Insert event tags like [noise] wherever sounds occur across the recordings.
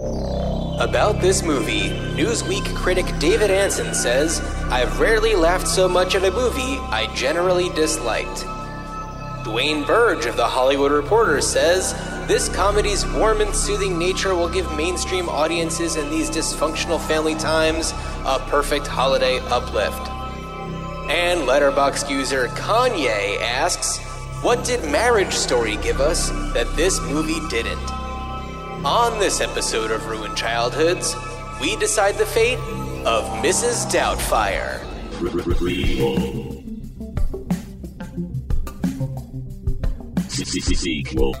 About this movie, Newsweek critic David Ansen says, I've rarely laughed so much at a movie I generally disliked. Duane Byrge of The Hollywood Reporter says, This comedy's warm and soothing nature will give mainstream audiences in these dysfunctional family times a perfect holiday uplift. And Letterboxd user Kanye asks, What did Marriage Story give us that this movie didn't? On this episode of Ruined Childhoods, we decide the fate of Mrs. Doubtfire. Sequel.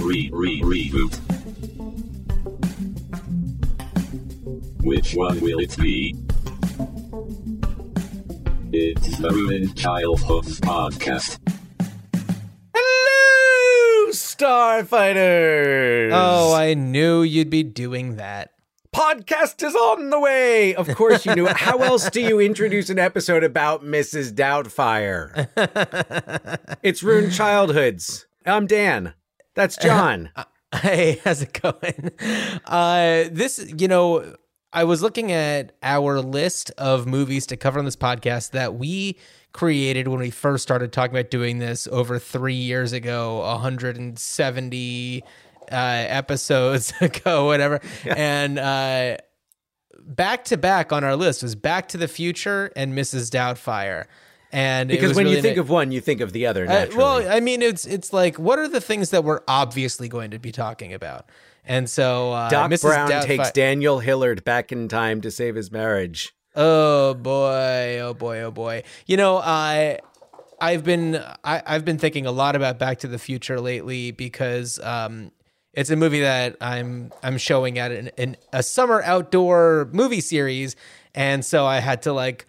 Re re reboot. Which one will it be? It's the Ruined Childhoods podcast. Hello, Starfighters! Oh, I knew you'd be doing that. podcast is on the way. Of course, you knew it. How else do you introduce an episode about Mrs. Doubtfire? [laughs] it's Ruined Childhoods. I'm Dan. That's Jon. [laughs] Hey, how's it going? Uh, this, you know, I was looking at our list of movies to cover on this podcast that we created when we first started talking about doing this over three years ago, 170 uh, episodes [laughs] ago, whatever. And uh, back to back on our list was Back to the Future and Mrs. Doubtfire. And because when really you think na- of one, you think of the other. uh, well, I mean, it's it's like what are the things that we're obviously going to be talking about? And so uh, Doc Mrs. Brown Doubtfire- takes Daniel Hillard back in time to save his marriage. Oh boy, oh boy, oh boy. You know, I I've been I, I've been thinking a lot about Back to the Future lately because um it's a movie that I'm I'm showing at an, an a summer outdoor movie series, and so I had to like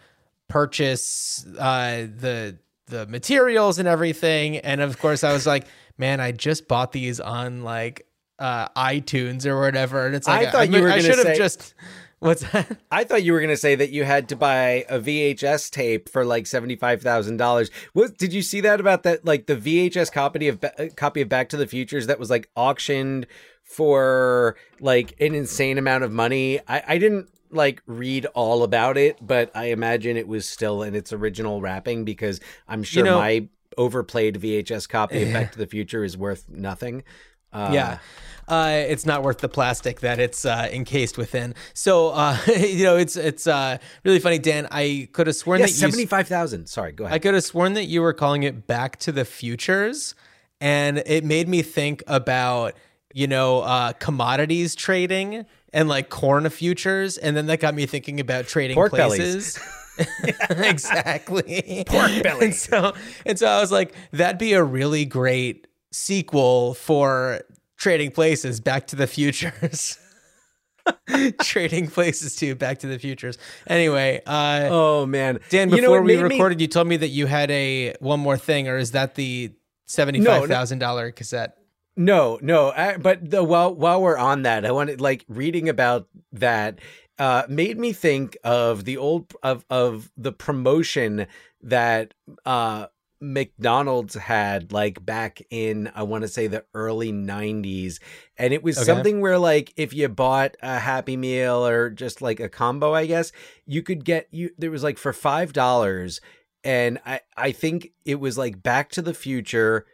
purchase uh the the materials and everything, and of course I was like, man, I just bought these on like uh iTunes or whatever, and it's like I thought you were I should have just what's that? [laughs] I thought you were going to say that you had to buy a VHS tape for like seventy five thousand dollars. What did you see that about that? Like the VHS copy of copy of Back to the Futures that was like auctioned for like an insane amount of money. I, I didn't like read all about it, but I imagine it was still in its original wrapping because I'm sure know- my overplayed VHS copy of Back [laughs] to the Future is worth nothing. Uh, yeah. Uh, it's not worth the plastic that it's uh, encased within. So, uh, [laughs] you know, it's it's uh, really funny, Dan. I could have sworn Yeah, that you seventy five thousand. Sorry, go ahead. I could have sworn that you were calling it Back to the Futures, and it made me think about you know uh, commodities trading and like corn futures, and then that got me thinking about trading Pork bellies. places. [laughs] exactly. Pork belly. And so, and so I was like, that'd be a really great sequel for trading places, Back to the Futures. [laughs] trading places to Back to the Futures. Anyway, uh, oh man, Dan, You before know, it we made me- recorded, you told me that you had a one more thing, or is that the seventy-five thousand dollar cassette? No, no. I, but the, while while we're on that, I wanted like reading about that uh, made me think of the old of of the promotion that uh, McDonald's had like back in I want to say the early '90s, and it was Okay. something where like if you bought a Happy Meal or just like a combo, I guess you could get you. There was like for five dollars, and I I think it was like Back to the Future.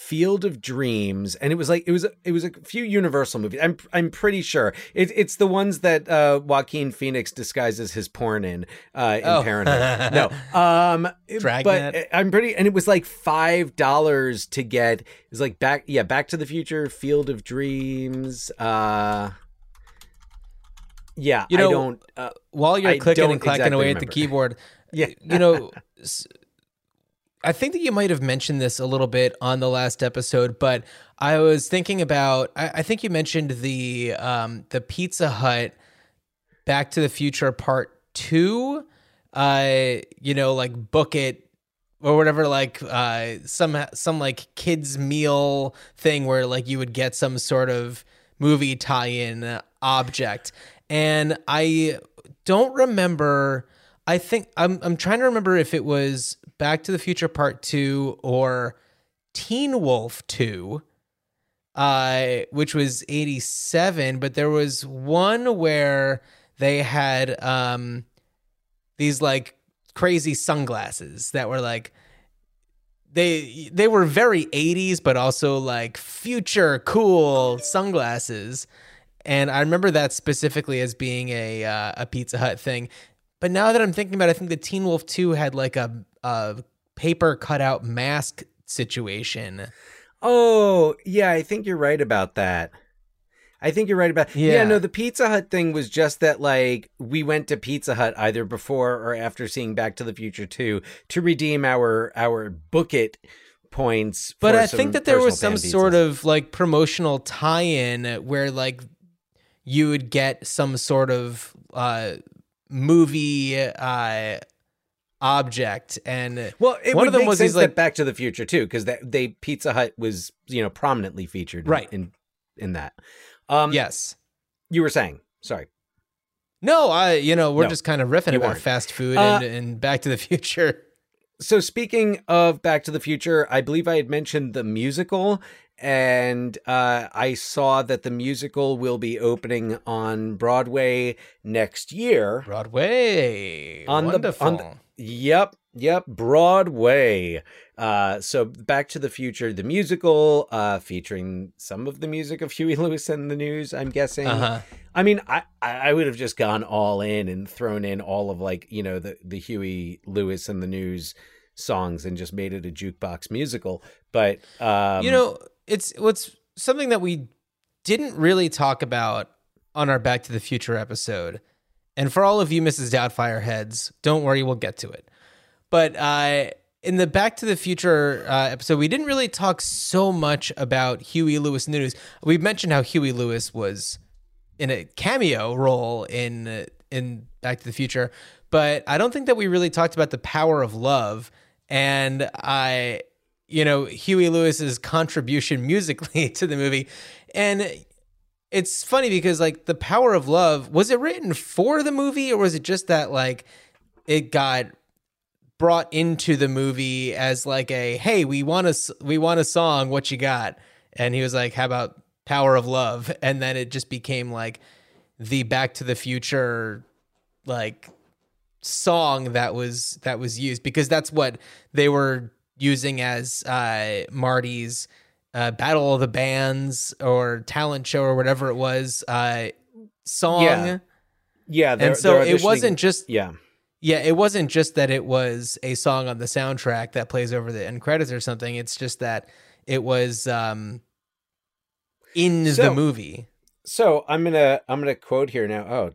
Field of Dreams, and it was like it was it was a few Universal movies. I'm I'm pretty sure it, it's the ones that uh, Joaquin Phoenix disguises his porn in uh, in Oh. Parenthood. [laughs] No, um, Dragnet. but I'm pretty, and it was like five dollars to get. It was like back, yeah, Back to the Future, Field of Dreams. Uh, yeah, You I know, don't. Uh, While you're I clicking and clacking exactly away at the keyboard, [laughs] yeah, you know, [laughs] I think that you might have mentioned this a little bit on the last episode, but I was thinking about. I, I think you mentioned the um, the Pizza Hut Back to the Future Part Two. Uh, you know, like book it or whatever like uh some some like kids meal thing where like you would get some sort of movie tie-in object and i don't remember i think i'm i'm trying to remember if it was back to the future part 2 or teen wolf 2 uh, which was 87, but there was one where they had um, these like crazy sunglasses that were like they they were very 80s but also like future cool sunglasses. And i remember that specifically as being a uh, a pizza hut thing but now that i'm thinking about it i think the teen wolf 2 had like a, a paper cutout mask situation Oh, yeah, I think you're right about that. I think you're right about yeah. Yeah. no, the Pizza Hut thing was just that like we went to Pizza Hut either before or after seeing Back to the Future 2 to redeem our our book it points. but i think that there was some sort of like promotional tie-in where like you would get some sort of uh movie uh object and Well, it one of them was these like Back to the Future too, because that they Pizza Hut was you know prominently featured Right. in in that. Um, yes you were saying sorry. no i you know we're No, just kind of riffing about weren't. fast food Uh, and, and back to the [laughs] future So speaking of Back to the Future, I believe I had mentioned the musical, and uh, I saw that the musical will be opening on Broadway next year. broadway On the- wonderful on the- Yep, yep, Broadway. Uh, so Back to the Future, the musical, uh, featuring some of the music of Huey Lewis and the News. I'm guessing. uh-huh I mean, I I would have just gone all in and thrown in all of like you know the the Huey Lewis and the News songs and just made it a jukebox musical. But um, you know it's what's something that we didn't really talk about on our back to the future episode. And for all of you mrs doubtfire heads don't worry we'll get to it. But uh in the back to the future uh, episode we didn't really talk so much about huey lewis news. We mentioned how huey lewis was in a cameo role in in Back to the Future, but I don't think that we really talked about the power of love. And I you know Huey Lewis's contribution musically [laughs] to the movie. And it's funny because like the power of love was it written for the movie or was it just that like it got brought into the movie as like a hey we want a we want a song what you got? And he was like how about power of love? And then it just became like the back to the future like song that was that was used because that's what they were using as uh marty's uh battle of the bands or talent show or whatever it was uh song Yeah. yeah, and so it wasn't just yeah. yeah, it wasn't just that it was a song on the soundtrack that plays over the end credits or something. It's just that it was um in the movie. So I'm gonna I'm gonna quote here now. Oh,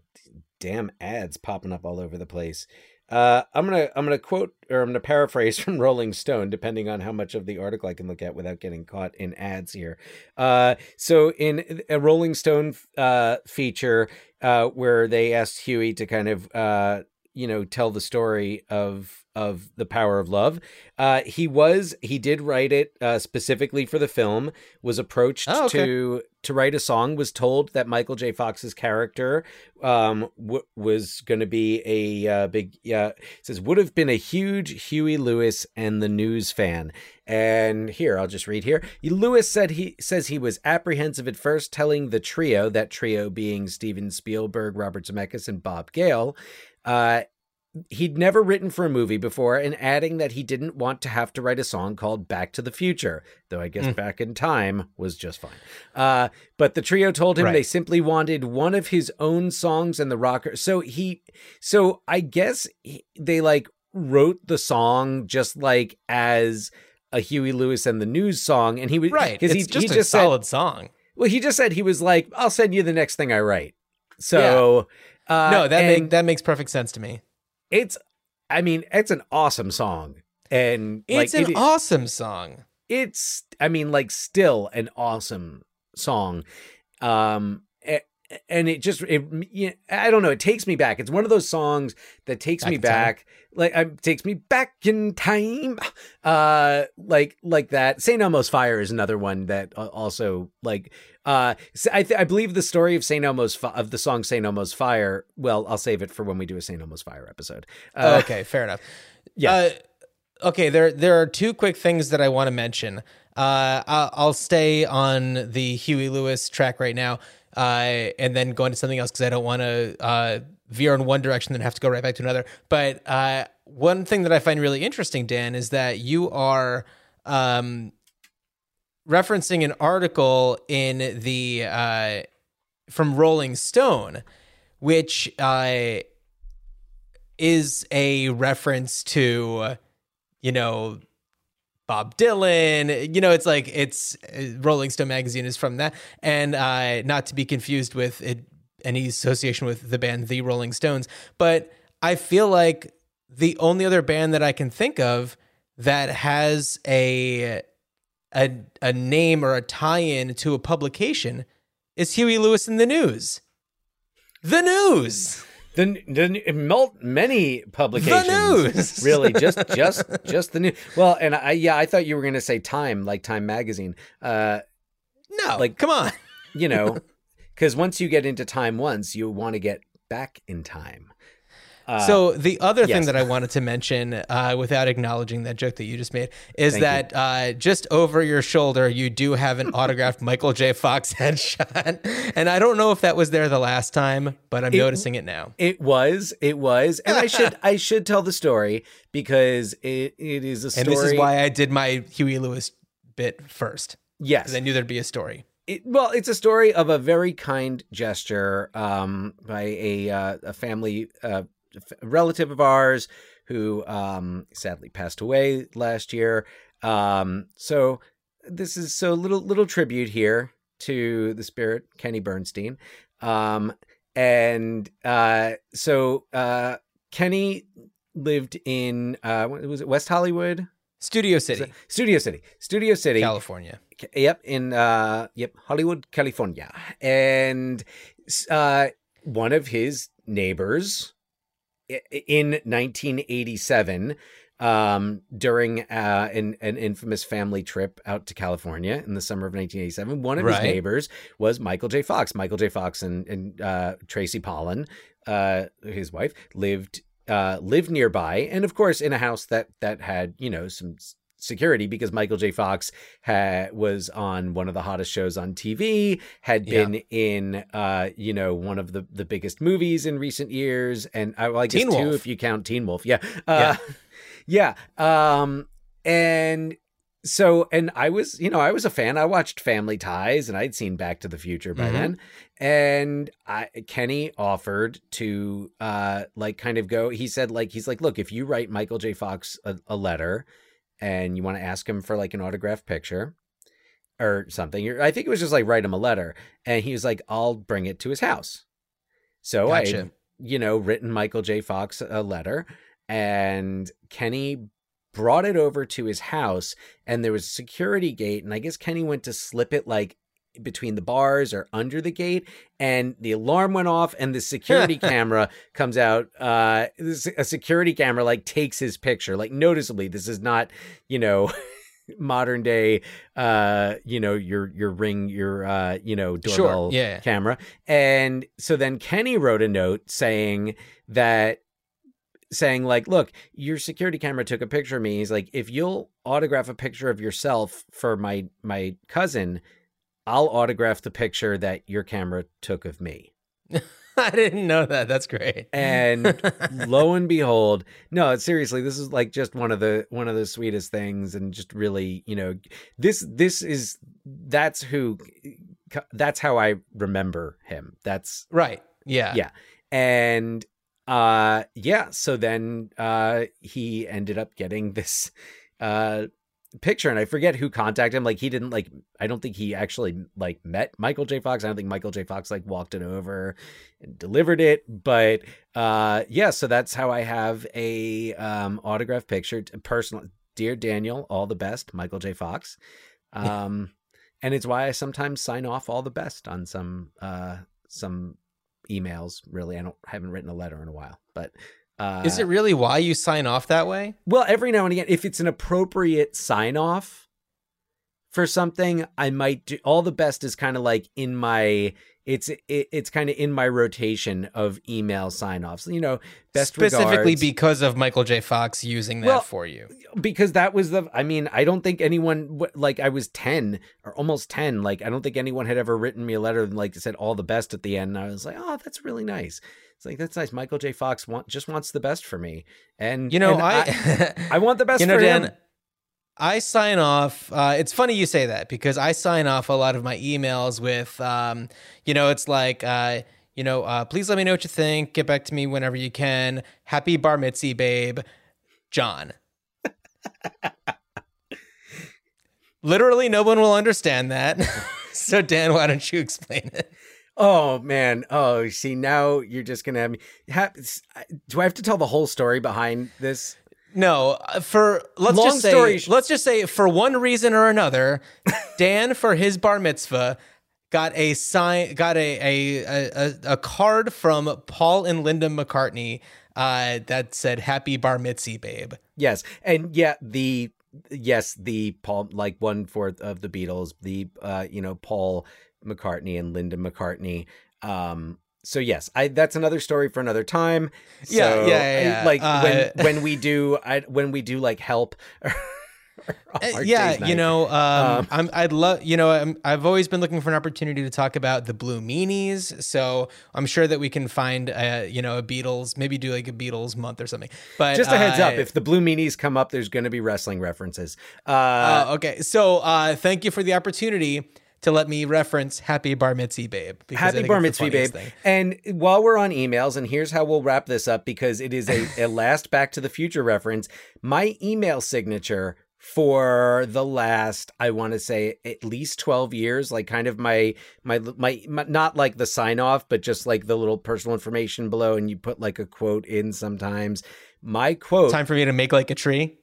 damn ads popping up all over the place. Uh, I'm gonna I'm gonna quote or I'm gonna paraphrase [laughs] from Rolling Stone, depending on how much of the article I can look at without getting caught in ads here. Uh, so in a Rolling Stone uh, feature uh, where they asked Huey to kind of uh, you know tell the story of of the power of love, uh, he was he did write it uh, specifically for the film. Was approached Oh, okay. to to write a song. Was told that Michael J. Fox's character um w- was going to be a uh, big yeah says would have been a huge Huey Lewis and the News fan. And here I'll just read here. Lewis said he says he was apprehensive at first, telling the trio that trio being Steven Spielberg, Robert Zemeckis, and Bob Gale. Uh, he'd never written for a movie before and adding that he didn't want to have to write a song called back to the future though i guess Mm. back in time was just fine uh, but the trio told him Right. they simply wanted one of his own songs and the rocker so he so i guess he, they like wrote the song just like as a huey lewis and the news song and he was Right. because It's he just he a just said, solid song. well he just said he was like i'll send you the next thing i write so uh, no, that and- make, that makes perfect sense to me. It's i mean it's an awesome song and It's like an it- awesome song. it's i mean like still an awesome song um and it just it i don't know it takes me back it's one of those songs that takes Back me in time. back like um, takes me back in time uh like like that saint elmo's fire is another one that also like uh i th- i believe the story of saint elmo's fi- of the song saint elmo's fire well i'll save it for when we do a saint elmo's fire episode uh, okay, fair enough. yeah. Uh, okay, there there are two quick things that I want to mention. Uh, I'll, I'll stay on the Huey Lewis track right now, uh, and then go into something else because I don't want to uh, veer in one direction then have to go right back to another. But uh, one thing that I find really interesting, Dan, is that you are um, referencing an article in the uh, from Rolling Stone, which uh, is a reference to, you know, Bob Dylan. You know, it's like it's uh, Rolling Stone magazine is from that, and uh, not to be confused with it, any association with the band The Rolling Stones. But I feel like the only other band that I can think of that has a a, a name or a tie-in to a publication is Huey Lewis in the News. The News. The, the many publications. The news! [laughs] really, just just just the news. Well, and I yeah, I thought you were going to say Time, like Time magazine. Uh, No, Like- like come on. you know, because once you get into Time once, you want to get back in time. Uh, so the other thing that I wanted to mention, uh, without acknowledging that joke that you just made, is Thank that uh, just over your shoulder you do have an autographed [laughs] Michael J. Fox headshot, and I don't know if that was there the last time, but I'm noticing it now. It was, it was, and I should I should tell the story because it it is a story. And this is why I did my Huey Lewis bit first yes, because I knew there'd be a story. it, well, it's a story of a very kind gesture um, by a uh, a family uh, relative of ours who um, sadly passed away last year. Um, so this is so little little tribute here to the spirit Kenny Bernstein. Um, and uh, so uh, Kenny lived in uh, was it West Hollywood, Studio City, Studio City, Studio City. California. Yep, in uh yep, Hollywood, California. And uh one of his neighbors in 1987 um during uh an, an infamous family trip out to California in the summer of 1987 one of his neighbors was Michael J. Fox. Michael J. Fox and and uh Tracy Pollan uh his wife lived uh lived nearby and of course in a house that that had you know some security because Michael J Fox ha- was on one of the hottest shows on TV, had Yeah. been in uh, you know, one of the the biggest movies in recent years, and I, well, I guess Teen two Wolf. if you count Teen Wolf. Yeah, uh, yeah, [laughs] Um, and so, and I was, you know, I was a fan. I watched Family Ties, and I'd seen Back to the Future by Mhm. then. And I, Kenny offered to, uh, like, kind of go. He said, like, he's like, look, if you write Michael J. Fox a, a letter, and you want to ask him for like an autograph picture or something. I think it was just like write him a letter, and he was like, "I'll bring it to his house." So I, you know, written Michael J. Fox a letter, and Kenny brought it over to his house, and there was a security gate, and I guess Kenny went to slip it like between the bars or under the gate and the alarm went off and the security [laughs] camera comes out uh a security camera like takes his picture. Like noticeably this is not you know [laughs] modern day uh you know your your ring your uh you know doorbell yeah. camera. And so then kenny wrote a note saying that saying like look your security camera took a picture of me. He's like if you'll autograph a picture of yourself for my my cousin i'll autograph the picture that your camera took of me [laughs] I didn't know that. That's great. and [laughs] lo and behold no seriously this is like just one of the one of the sweetest things and just really you know this this is that's who that's how i remember him that's right. Yeah. Yeah. and uh yeah so then uh he ended up getting this uh picture and i forget who contacted him like he didn't like i don't think he actually like met michael j. Fox i don't think michael j. Fox like walked it over and delivered it but uh yeah so that's how i have a um autograph picture personal dear daniel all the best michael j. Fox um and it's why i sometimes sign off all the best on some uh some emails really. I don't haven't written a letter in a while but uh Is it really why you sign off that way? well every now and again if it's an appropriate sign off for something, I might do all the best is kind of like in my it's it, it's kind of in my rotation of email sign offs. You know, best Specifically regards. because of Michael J. Fox using that Well, for you. because that was the i mean i don't think anyone like i was 10 or almost 10 like i don't think anyone had ever written me a letter and like said all the best at the end and i was like oh that's really nice it's like that's nice michael j fox want, just wants the best for me and You know, and I [laughs] I want the best you know, for Dan, him I sign off. Uh, it's funny you say that because I sign off a lot of my emails with, um, you know, it's like, uh, you know, uh, please let me know what you think. Get back to me whenever you can. Happy bar mitzvah, babe. Jon. [laughs] Literally, no one will understand that. [laughs] so, Dan, why don't you explain it? Oh man oh see now you're just gonna have me do i have to tell the whole story behind this No, uh, for let's Long just say story sh- let's just say for one reason or another, [laughs] Dan for his bar mitzvah got a sign got a a a, a card from Paul and Linda McCartney uh, that said "Happy Bar Mitzvah, babe." Yes, and yeah, the yes, the Paul like one fourth of the Beatles, the uh, you know Paul McCartney and Linda McCartney. Um, so yes, I that's another story for another time. Yeah, So, yeah, yeah, I- yeah. like Uh, when when we do I when we do like help. [laughs] Uh, yeah, you know, um, Um, I'm, I'd love, you know, I'm, I've always been looking for an opportunity to talk about the Blue Meanies. So I'm sure that we can find, uh, you know, a Beatles, maybe do like a Beatles month or something. But Just a heads uh, up, if the blue meanies come up, there's going to be wrestling references. Uh, Uh, okay, so uh, thank you for the opportunity to let me reference "Happy Bar Mitzvah, Babe." because Happy Bar Mitzvah, babe. thing. And while we're on emails, and here's how we'll wrap this up because it is a, a [laughs] last Back to the Future reference. My email signature for the last, I want to say, at least 12 years, like kind of my, my, my, my, not like the sign off, but just like the little personal information below, and you put like a quote in sometimes. My quote Time for me to make like a tree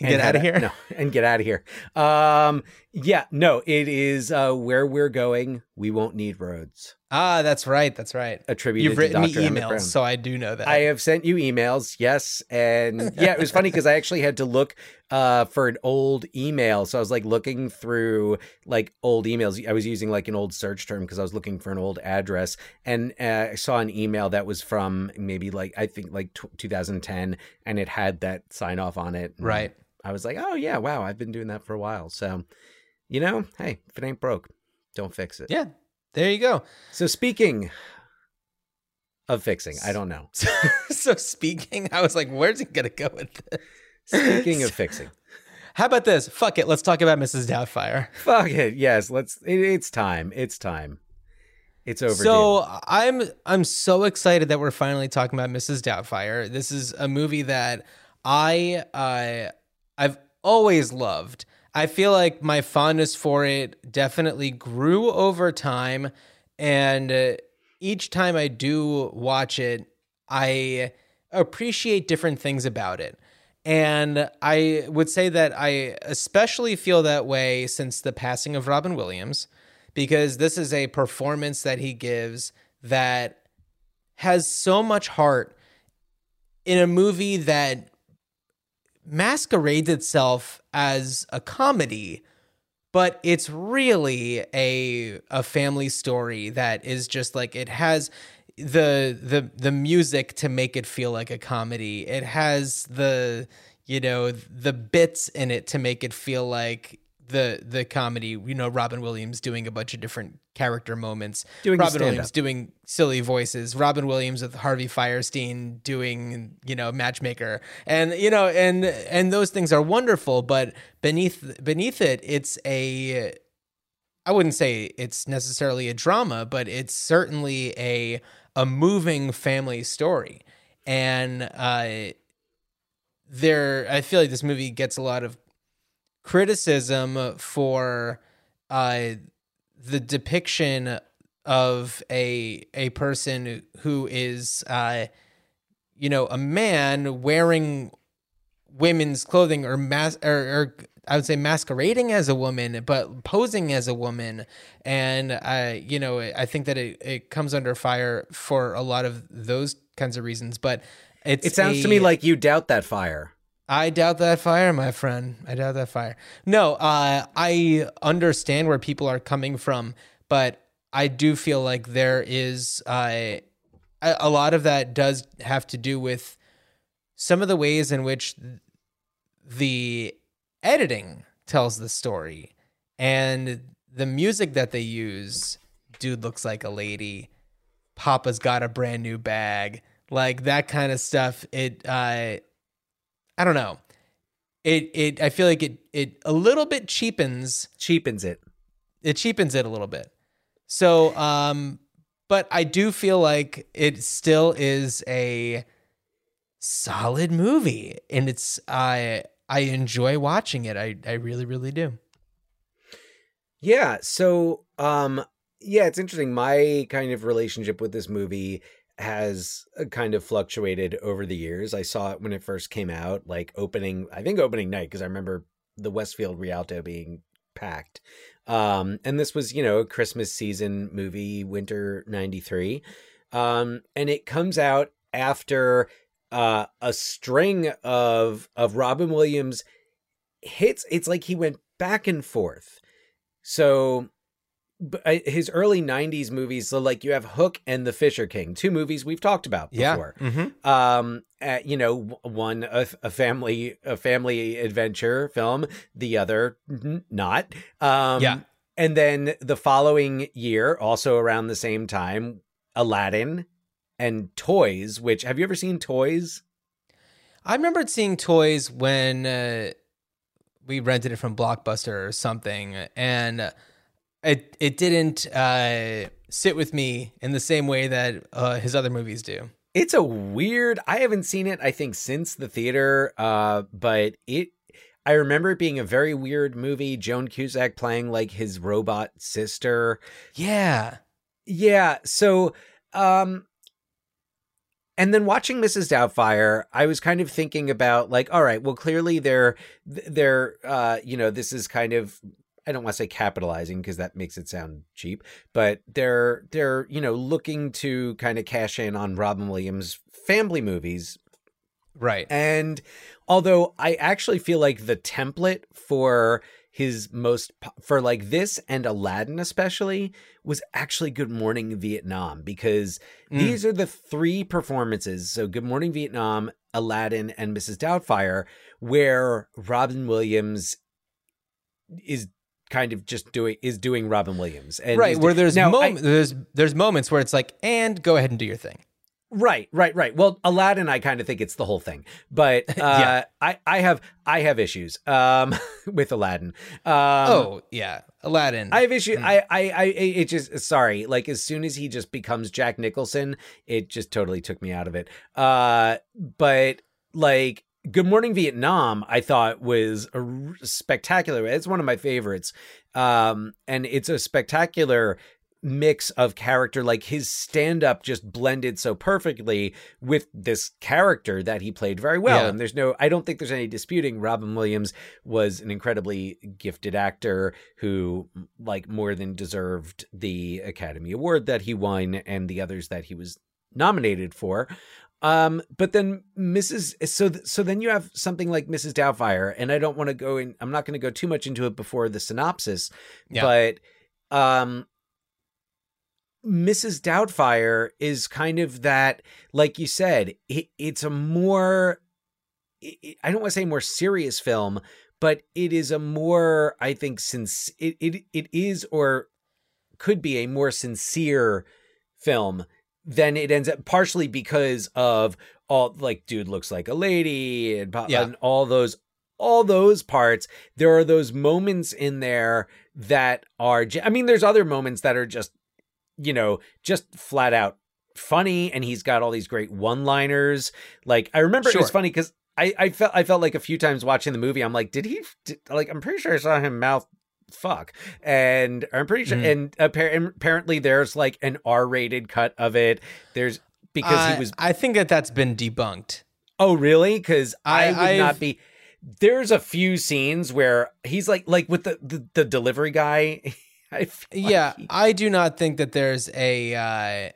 and get out of here. No, and get out of here. Um, yeah, no, it is uh, where we're going. We won't need roads. Ah, that's right. That's right. Attributed You've written me emails, so I do know that. I have sent you emails, yes, and yeah, it was funny because I actually had to look uh, for an old email. So I was like looking through like old emails. I was using like an old search term because I was looking for an old address, and uh, I saw an email that was from maybe like I think like t- 2010, and it had that sign off on it. Right. I was like, oh yeah, wow, I've been doing that for a while. So, you know, hey, if it ain't broke, don't fix it. Yeah. There you go. So speaking of fixing, I don't know. [laughs] so speaking, I was like, where's he gonna go with this? Speaking of [laughs] fixing. How about this? Fuck it. Let's talk about Mrs. Doubtfire. Fuck it. Yes, let's. It, it's time. It's time. It's over. So I'm I'm so excited that we're finally talking about Mrs. Doubtfire. This is a movie that I uh, I've always loved. I feel like my fondness for it definitely grew over time, and uh, each time I do watch it, I appreciate different things about it. And I would say that I especially feel that way since the passing of Robin Williams, because this is a performance that he gives that has so much heart in a movie that masquerades itself as a comedy but it's really a a family story that is just like it has the the the music to make it feel like a comedy. It has the you know the bits in it to make it feel like the the comedy you know robin williams doing a bunch of different character moments. Doing robin williams doing silly voices. Robin williams with harvey fierstein doing you know matchmaker. And you know and and those things are wonderful but beneath beneath it it's a I wouldn't say it's necessarily a drama, but it's certainly a a moving family story. And uh there I feel like this movie gets a lot of criticism for uh the depiction of a a person who is uh you know a man wearing women's clothing or mas or, or I would say masquerading as a woman, but posing as a woman. And I, you know, I think that it, it comes under fire for a lot of those kinds of reasons. But it's it sounds to me like you doubt that fire. I doubt that fire, my friend. I doubt that fire. No, uh, I understand where people are coming from, but I do feel like there is uh, a lot of that does have to do with some of the ways in which the editing tells the story and the music that they use. Dude looks like a lady. Papa's got a brand new bag. Like that kind of stuff. It uh I don't know. It it I feel like it it a little bit cheapens Cheapens it. it cheapens it a little bit. So, um, but I do feel like it still is a solid movie, and it's I I enjoy watching it. I I really really do. Yeah. So, um, yeah, it's interesting. My kind of relationship with this movie has uh, kind of fluctuated over the years. I saw it when it first came out, like opening, I think opening night, because I remember the Westfield Rialto being packed. Um, and this was, you know, a Christmas season movie, winter 93. Um, and it comes out after uh, a string of of Robin Williams hits. It's like he went back and forth. So his early 90s movies so like you have hook and the fisher king two movies we've talked about before Mm-hmm. um uh, you know one a, a family a family adventure film the other n- not um Yeah. and then the following year also around the same time aladdin and toys which have you ever seen toys I remembered seeing toys when uh, we rented it from Blockbuster or something, and it it didn't uh, sit with me in the same way that uh, his other movies do. it's a weird i haven't seen it i think since the theater uh but it i remember it being a very weird movie joan cusack playing like his robot sister Yeah, Yeah. So, um, and then watching Mrs. Doubtfire, I was kind of thinking about like, all right, well, clearly they're they're uh, you know, this is kind of I don't want to say capitalizing because that makes it sound cheap, but they're they're you know looking to kind of cash in on Robin Williams family movies right. and although I actually feel like the template for his most for like this and Aladdin especially was actually Good Morning Vietnam because Mm. these are the three performances so Good Morning Vietnam, Aladdin and Mrs. Doubtfire where Robin Williams is kind of just doing is doing Robin Williams and right where there's Now, I- there's there's moments where it's like and go ahead and do your thing Right, right, right. Well, Aladdin, I kind of think it's the whole thing, but [laughs] uh, Yeah. I, I have, I have issues um, [laughs] with Aladdin. Um, oh yeah aladdin I have issue. I, I, I, it just sorry. Like as soon as he just becomes Jack Nicholson, it just totally took me out of it. Uh, but like Good Morning Vietnam, I thought was a r- spectacular. It's one of my favorites. Um, and it's a spectacular mix of character like his stand up just blended so perfectly with this character that he played very well Yeah. and there's no I don't think there's any disputing Robin Williams was an incredibly gifted actor who like more than deserved the Academy Award that he won and the others that he was nominated for um but then Mrs so th- so then you have something like Mrs Doubtfire and I don't want to go in I'm not going to go too much into it before the synopsis Yeah. but um Mrs. Doubtfire is kind of that, like you said, it, it's a more, it, I don't want to say more serious film, but it is a more, I think, since it, it it is or could be a more sincere film than it ends up, partially because of all like, dude looks like a lady and, Yeah. and all those all those parts there are those moments in there that are i mean there's other moments that are just you know just flat out funny and he's got all these great one liners like i remember it was funny because I, I felt I felt like a few times watching the movie. I'm like, did he? Did, like, I'm pretty sure I saw him mouth fuck, and I'm pretty sure. Mhm. And appar- apparently, there's like an R-rated cut of it. There's because I- he was. i think that that's been debunked Oh, really? Because I, I- would I've- not be. There's a few scenes where he's like, like with the the, the delivery guy. [laughs] I feel like yeah he- i do not think that there's a uh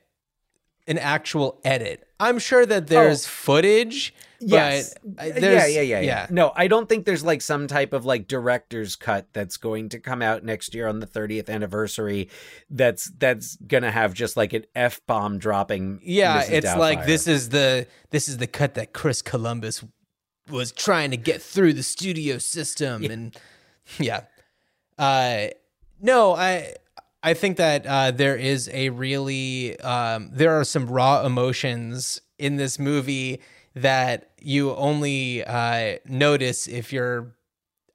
an actual edit. I'm sure that there's Oh. footage. Yes. But uh, yeah, there's- yeah, yeah, yeah. No, I don't think there's like some type of like director's cut that's going to come out next year on the 30th anniversary that's that's to have just like an F bomb dropping. Yeah, Mrs. it's like this is the this is the cut that Chris Columbus was trying to get through the studio system and yeah. Uh no, I I think that uh there is a really um there are some raw emotions in this movie that you only uh notice if you're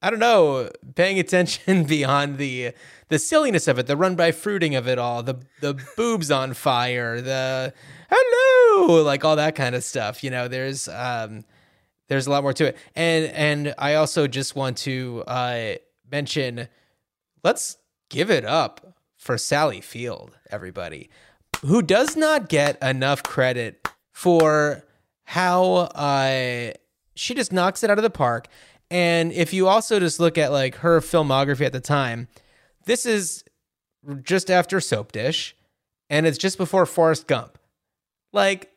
I don't know, paying [laughs] attention beyond the the silliness of it, the run by fruiting of it all, the the boobs on fire, the hello, like all that kind of stuff. You know, there's um there's a lot more to it. And and I also just want to uh mention let's give it up for Sally Field, everybody, who does not get enough credit for how uh she just knocks it out of the park. And if you also just look at like her filmography at the time, this is just after Soap Dish, and it's just before Forrest Gump. Like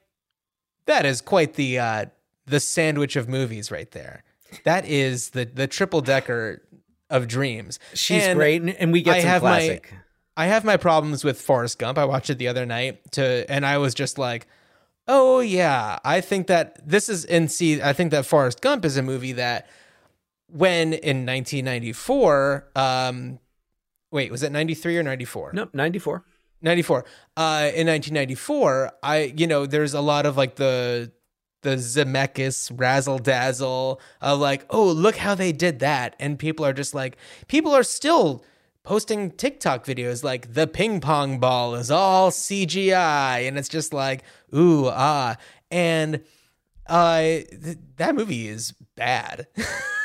that is quite the uh the sandwich of movies right there. That is the the triple decker of dreams. she's And great and, we get I some have classic. my I have my problems with Forrest Gump. I watched it the other night to and I was just like, "Oh yeah, I think that this is and see, I think that Forrest Gump is a movie that when in 1994 um wait, was it 93 or 94? Nope, 94. 94. Uh, in 1994, I, you know, there's a lot of like the, the Zemeckis razzle dazzle of like, oh, look how they did that. And people are just like, people are still posting TikTok videos like the ping pong ball is all CGI. And it's just like, ooh, ah. And uh, th- that movie is bad. [laughs]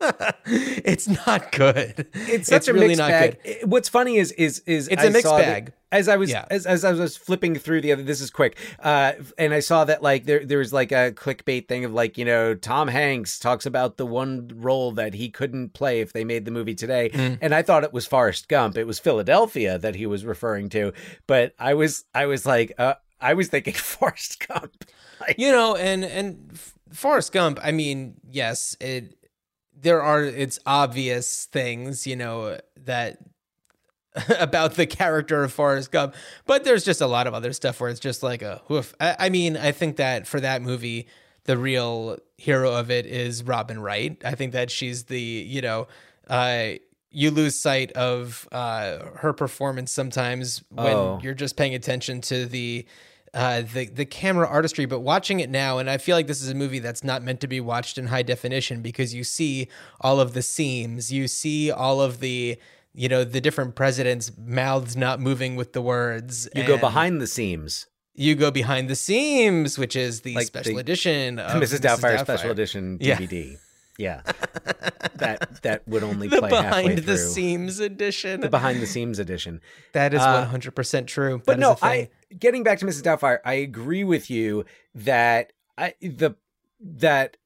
[laughs] it's not good. It's such a really mixed not bag. good. What's funny is is is It's I a mixed that- bag. as I was Yeah. as, as I was flipping through the other. This is quick, uh, and I saw that like there there was like a clickbait thing of like you know Tom Hanks talks about the one role that he couldn't play if they made the movie today, Mm. and I thought it was Forrest Gump. It was Philadelphia that he was referring to, but I was I was like uh, I was thinking [laughs] Forrest Gump. [laughs] Like, you know and and F- forrest gump i mean yes it there are it's obvious things you know that [laughs] about the character of forrest gump but there's just a lot of other stuff where it's just like a woof I, I mean i think that for that movie the real hero of it is robin wright i think that she's the you know uh you lose sight of uh, her performance sometimes when Oh. you're just paying attention to the uh, the the camera artistry, but watching it now, and I feel like this is a movie that's not meant to be watched in high definition because you see all of the seams, you see all of the you know the different presidents' mouths not moving with the words. you go behind the seams. you go behind the seams, which is the Like special the- edition [laughs] of Mrs. Doubtfire special edition DVD. Yeah, [laughs] that that would only the play halfway behind the seams edition. the behind the seams edition. that is Uh, one hundred percent true. But That is no, a thing. I getting back to Mrs. Doubtfire, I agree with you that I the that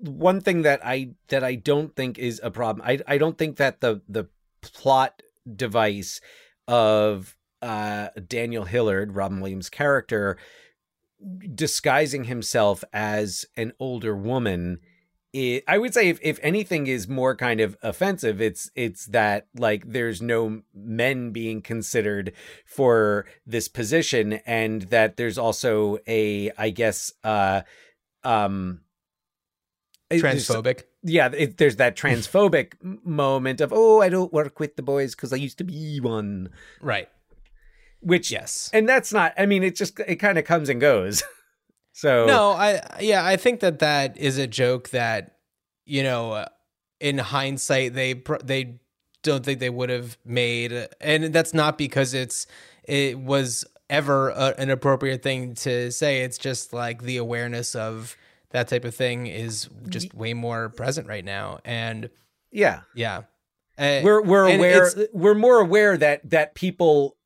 one thing that I that I don't think is a problem. I I don't think that the the plot device of uh Daniel Hillard, Robin Williams' character, disguising himself as an older woman it, I would say if, if anything is more kind of offensive, it's it's that like there's no men being considered for this position, and that there's also a I guess uh um transphobic. yeah, it, there's that transphobic moment of oh I don't work with the boys because I used to be one, Right. which Yes. and that's not. I mean, it just it kind of comes and goes. [laughs] So No, I yeah, I think that that is a joke that you know, in hindsight, they they don't think they would have made, and that's not because it's it was ever a, an appropriate thing to say. It's just like the awareness of that type of thing is just way more present right now, and yeah, yeah, Uh, we're we're aware we're more aware that that people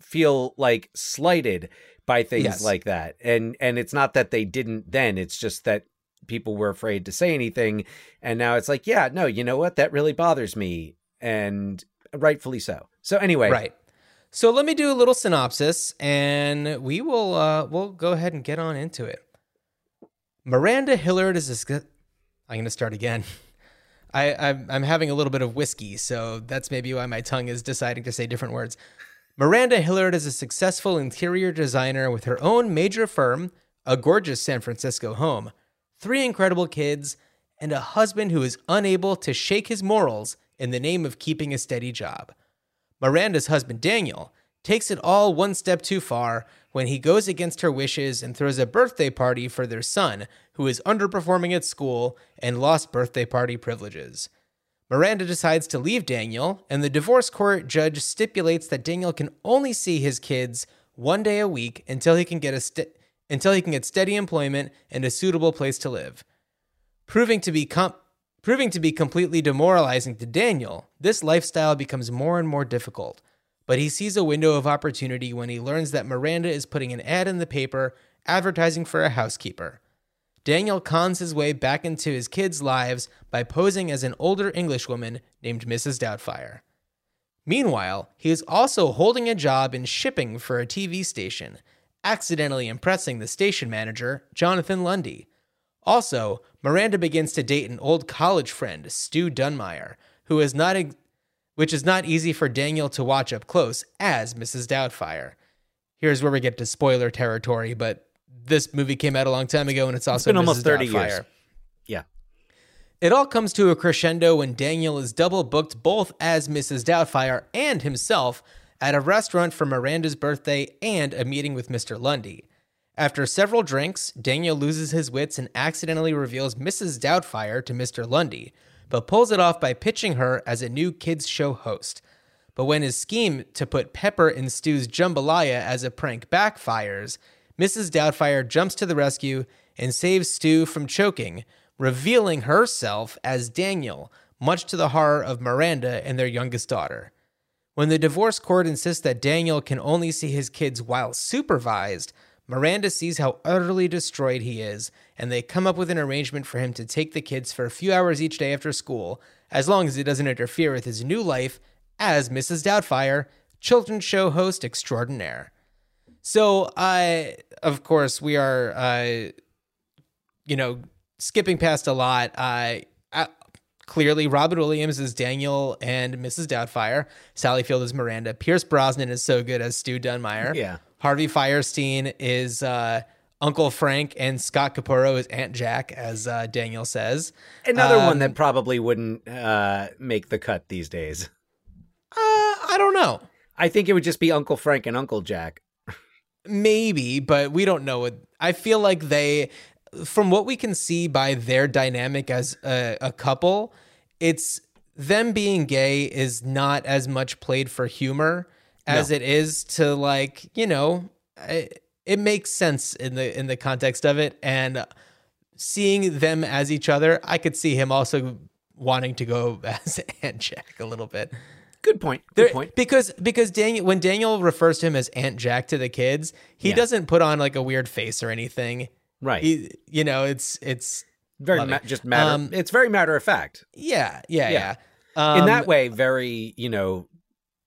feel like slighted by things Yes. like that and and it's not that they didn't then it's just that people were afraid to say anything and now it's like yeah no you know what that really bothers me and rightfully so so anyway Right. So let me do a little synopsis, and we will uh, we'll go ahead and get on into it. Miranda Hillard is sc- I'm going to start again. [laughs] I, I'm, I'm having a little bit of whiskey, so that's maybe why my tongue is deciding to say different words. Miranda Hillard is a successful interior designer with her own major firm, a gorgeous San Francisco home, three incredible kids, and a husband who is unable to shake his morals in the name of keeping a steady job. Miranda's husband Daniel takes it all one step too far when he goes against her wishes and throws a birthday party for their son, who is underperforming at school and lost birthday party privileges. Miranda decides to leave Daniel, and the divorce court judge stipulates that Daniel can only see his kids one day a week until he can get until he can get steady employment and a suitable place to live. Proving to be com- proving to be completely demoralizing to Daniel, this lifestyle becomes more and more difficult. But he sees a window of opportunity when he learns that Miranda is putting an ad in the paper advertising for a housekeeper. Daniel cons his way back into his kids' lives by posing as an older Englishwoman named Mrs. Doubtfire. Meanwhile, he is also holding a job in shipping for a TV station, accidentally impressing the station manager, Jonathan Lundy. Also, Miranda begins to date an old college friend, Stu Dunmire, who is not ex- which is not easy for Daniel to watch up close as Mrs. Doubtfire. Here's where we get to spoiler territory, but this movie came out a long time ago and it's also been almost 30 Doubtfire. years. Yeah. It all comes to a crescendo when Daniel is double booked both as Mrs. Doubtfire and himself at a restaurant for Miranda's birthday and a meeting with Mr. Lundy. After several drinks, Daniel loses his wits and accidentally reveals Mrs. Doubtfire to Mr. Lundy, but pulls it off by pitching her as a new kids show host. But when his scheme to put Pepper in Stu's jambalaya as a prank backfires, Mrs. Doubtfire jumps to the rescue and saves Stu from choking, revealing herself as Daniel, much to the horror of Miranda and their youngest daughter. When the divorce court insists that Daniel can only see his kids while supervised, Miranda sees how utterly destroyed he is, and they come up with an arrangement for him to take the kids for a few hours each day after school, as long as it doesn't interfere with his new life as Mrs. Doubtfire, children's show host extraordinaire. So, I, of course, we are, uh, you know, skipping past a lot. Uh, uh, clearly, Robin Williams is Daniel and Mrs. Doubtfire. Sally Field is Miranda. Pierce Brosnan is so good as Stu Dunmire. Yeah. Harvey Fierstein is uh, Uncle Frank, and Scott Capurro is Aunt Jack, as uh, Daniel says. Another one Um, that probably wouldn't uh, make the cut these days. Uh, I don't know. I think it would just be Uncle Frank and Uncle Jack. Maybe, but we don't know. I feel like they, from what we can see by their dynamic as a, a couple, it's them being gay is not as much played for humor as it is to like you know it, it makes sense in the in the context of it and seeing them as each other i could see him also wanting to go [laughs] as aunt jack a little bit Good point. Good there- point. Because because Daniel when Daniel refers to him as Aunt Jack to the kids, he Yeah. doesn't put on like a weird face or anything. Right. He, you know, it's it's very ma- just matter. Um, it's very matter of fact. yeah, yeah, yeah. Yeah. in Um, that way, very you know,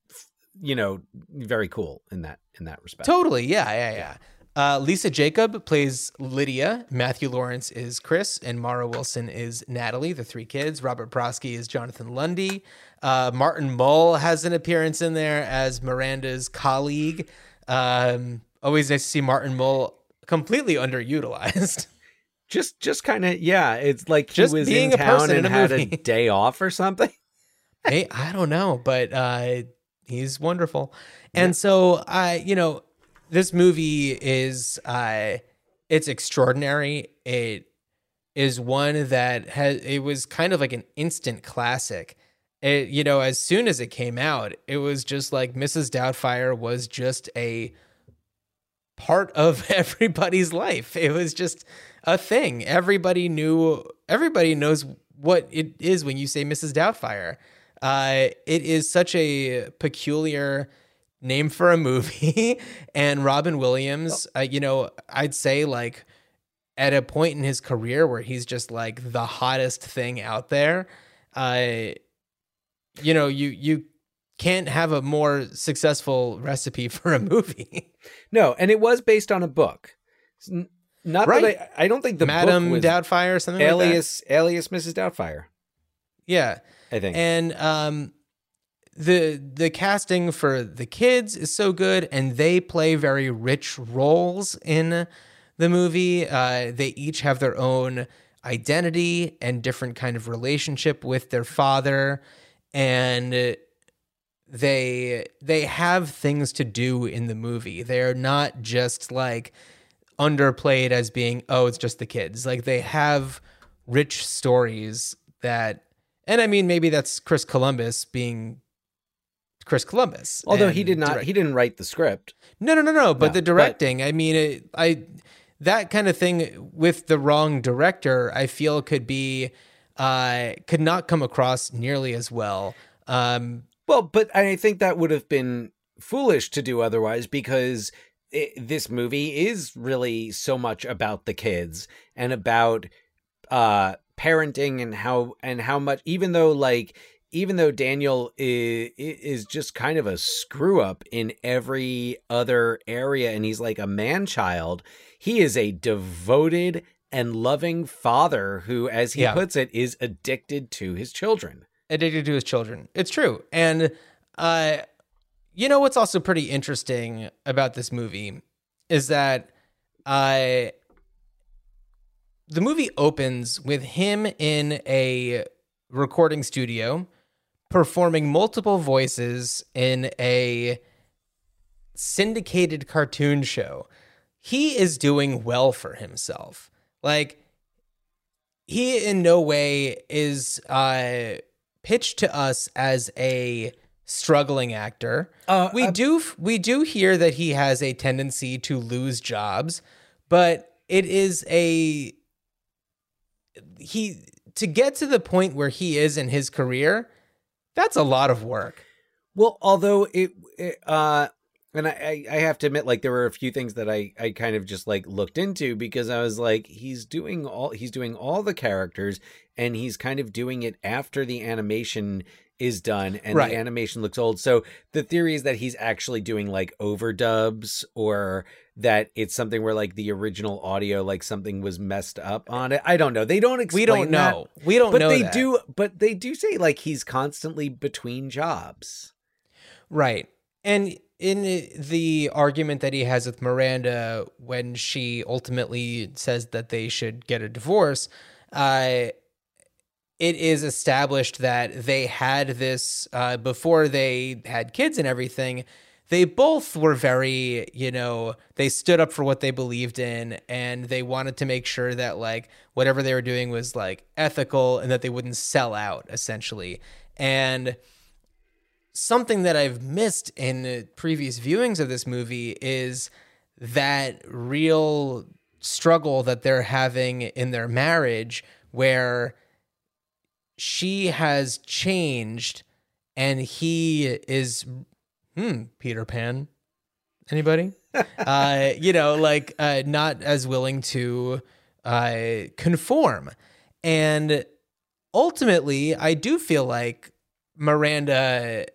f- you know, very cool in that in that respect. Totally, yeah, yeah, yeah. Uh, Lisa Jakub plays Lydia. Matthew Lawrence is Chris, and Mara Wilson is Natalie. The three kids. Robert Prosky is Jonathan Lundy. Uh, Martin Mull has an appearance in there as Miranda's colleague. Um, always nice to see Martin Mull completely underutilized. [laughs] just just kind of yeah. It's like Just he was being in a town and in a had movie. a [laughs] day off or something. hey, I don't know, but uh, he's wonderful. And so I, you know, this movie is uh, it's extraordinary. It is one that has it was kind of like an instant classic. It, you know, as soon as it came out, it was just like Mrs. Doubtfire was just a part of [laughs] everybody's life. It was just a thing. Everybody knew. Everybody knows what it is when you say Mrs. Doubtfire. Uh, it is such a peculiar name for a [laughs] movie, and Robin Williams. Uh, you know, I'd say like at a point in his career where he's just like the hottest thing out there. Uh, you know, you you can't have a more successful recipe [laughs] for a movie. No, and it was based on a book. Not Right. that I, I don't think the Madam Doubtfire or something like that. alias alias Mrs. Doubtfire. Yeah. I think. And um the the casting for the kids is so good and they play very rich roles in the movie. Uh they each have their own identity and different kind of relationship with their father and they they have things to do in the movie. They're not just like underplayed as being oh it's just the kids. Like they have rich stories that and I mean maybe that's Chris Columbus being Chris Columbus. Although he did not direct- he didn't write the script. no, no, no, no. But No, the but- directing, I mean, it, I that kind of thing with the wrong director, I feel could be uh could not come across nearly as well. Um Well, but I think that would have been foolish to do otherwise because it, this movie is really so much about the kids and about uh parenting and how and how much even though like even though Daniel is, is just kind of a screw up in every other area and he's like a man child, he is a devoted and loving father who as he Yeah. puts it is addicted to his children. addicted to his children. It's true. And uh you know what's also pretty interesting about this movie is that uh the movie opens with him in a recording studio performing multiple voices in a syndicated cartoon show. He is doing well for himself. Like he in no way is uh pitched to us as a struggling actor. Uh, we uh, do we do hear that he has a tendency to lose jobs, but it is a he to get to the point where he is in his career, that's a lot of work. Well, although it, it uh and I, I have to admit, like there were a few things that I, I kind of just like looked into because I was like, he's doing all he's doing all the characters and he's kind of doing it after the animation is done and Right. the animation looks old. So the theory is that he's actually doing like overdubs or that it's something where like the original audio, like something was messed up on it. I don't know. They don't explain We don't that, know. We don't but know they that. do. But they do say like he's constantly between jobs. Right. And in the argument that he has with Miranda when she ultimately says that they should get a divorce, uh, it is established that they had this uh, before they had kids and everything. They both were very, you know, they stood up for what they believed in and they wanted to make sure that, like, whatever they were doing was, like, ethical and that they wouldn't sell out, essentially. And something that I've missed in previous viewings of this movie is that real struggle that they're having in their marriage where she has changed and he is hmm Peter Pan. Anybody? [laughs] Uh you know like uh not as willing to uh conform. And ultimately I do feel like Miranda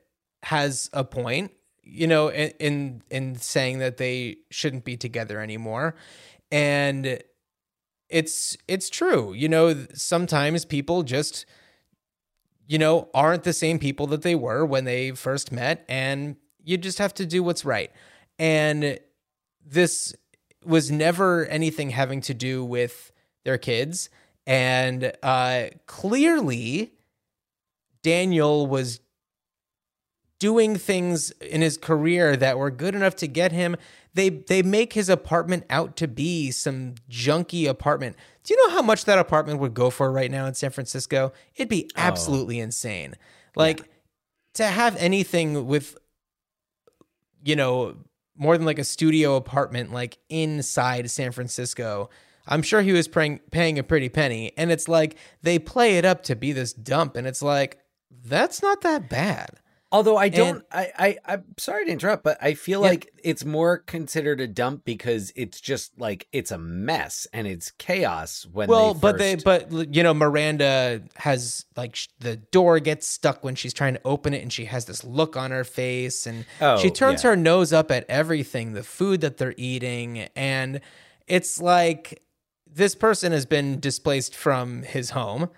has a point, you know, in in, in saying that they shouldn't be together anymore, and it's it's true. You know, sometimes people just, you know, aren't the same people that they were when they first met, and you just have to do what's right. And this was never anything having to do with their kids, and uh, clearly. Daniel was doing things in his career that were good enough to get him they they make his apartment out to be some junky apartment. Do you know how much that apartment would go for right now in San Francisco? It'd be oh. absolutely insane. Like to have anything with you know more than like a studio apartment like inside San Francisco. I'm sure he was paying paying a pretty penny and it's like they play it up to be this dump and it's like that's not that bad. Although I don't, And- I, I, I'm sorry to interrupt, but I feel Yeah. like it's more considered a dump because it's just like it's a mess and it's chaos when. well, they but they, but you know, Miranda has like sh- the door gets stuck when she's trying to open it, and she has this look on her face, and Oh, she turns yeah. her nose up at everything, the food that they're eating, and it's like this person has been displaced from his home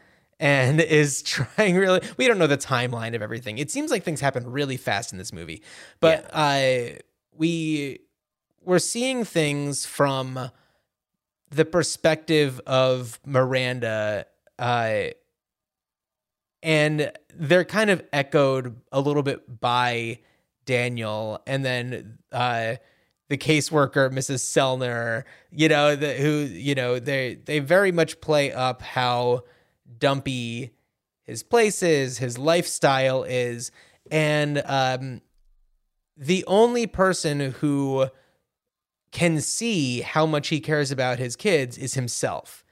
and [laughs] is trying really we don't know the timeline of everything it seems like things happen really fast in this movie but uh we we're seeing things from the perspective of miranda uh and they're kind of echoed a little bit by daniel and then uh the caseworker, Mrs. Sellner, you know, the, who, you know, they they very much play up how dumpy his place is, his lifestyle is, and um, the only person who can see how much he cares about his kids is himself.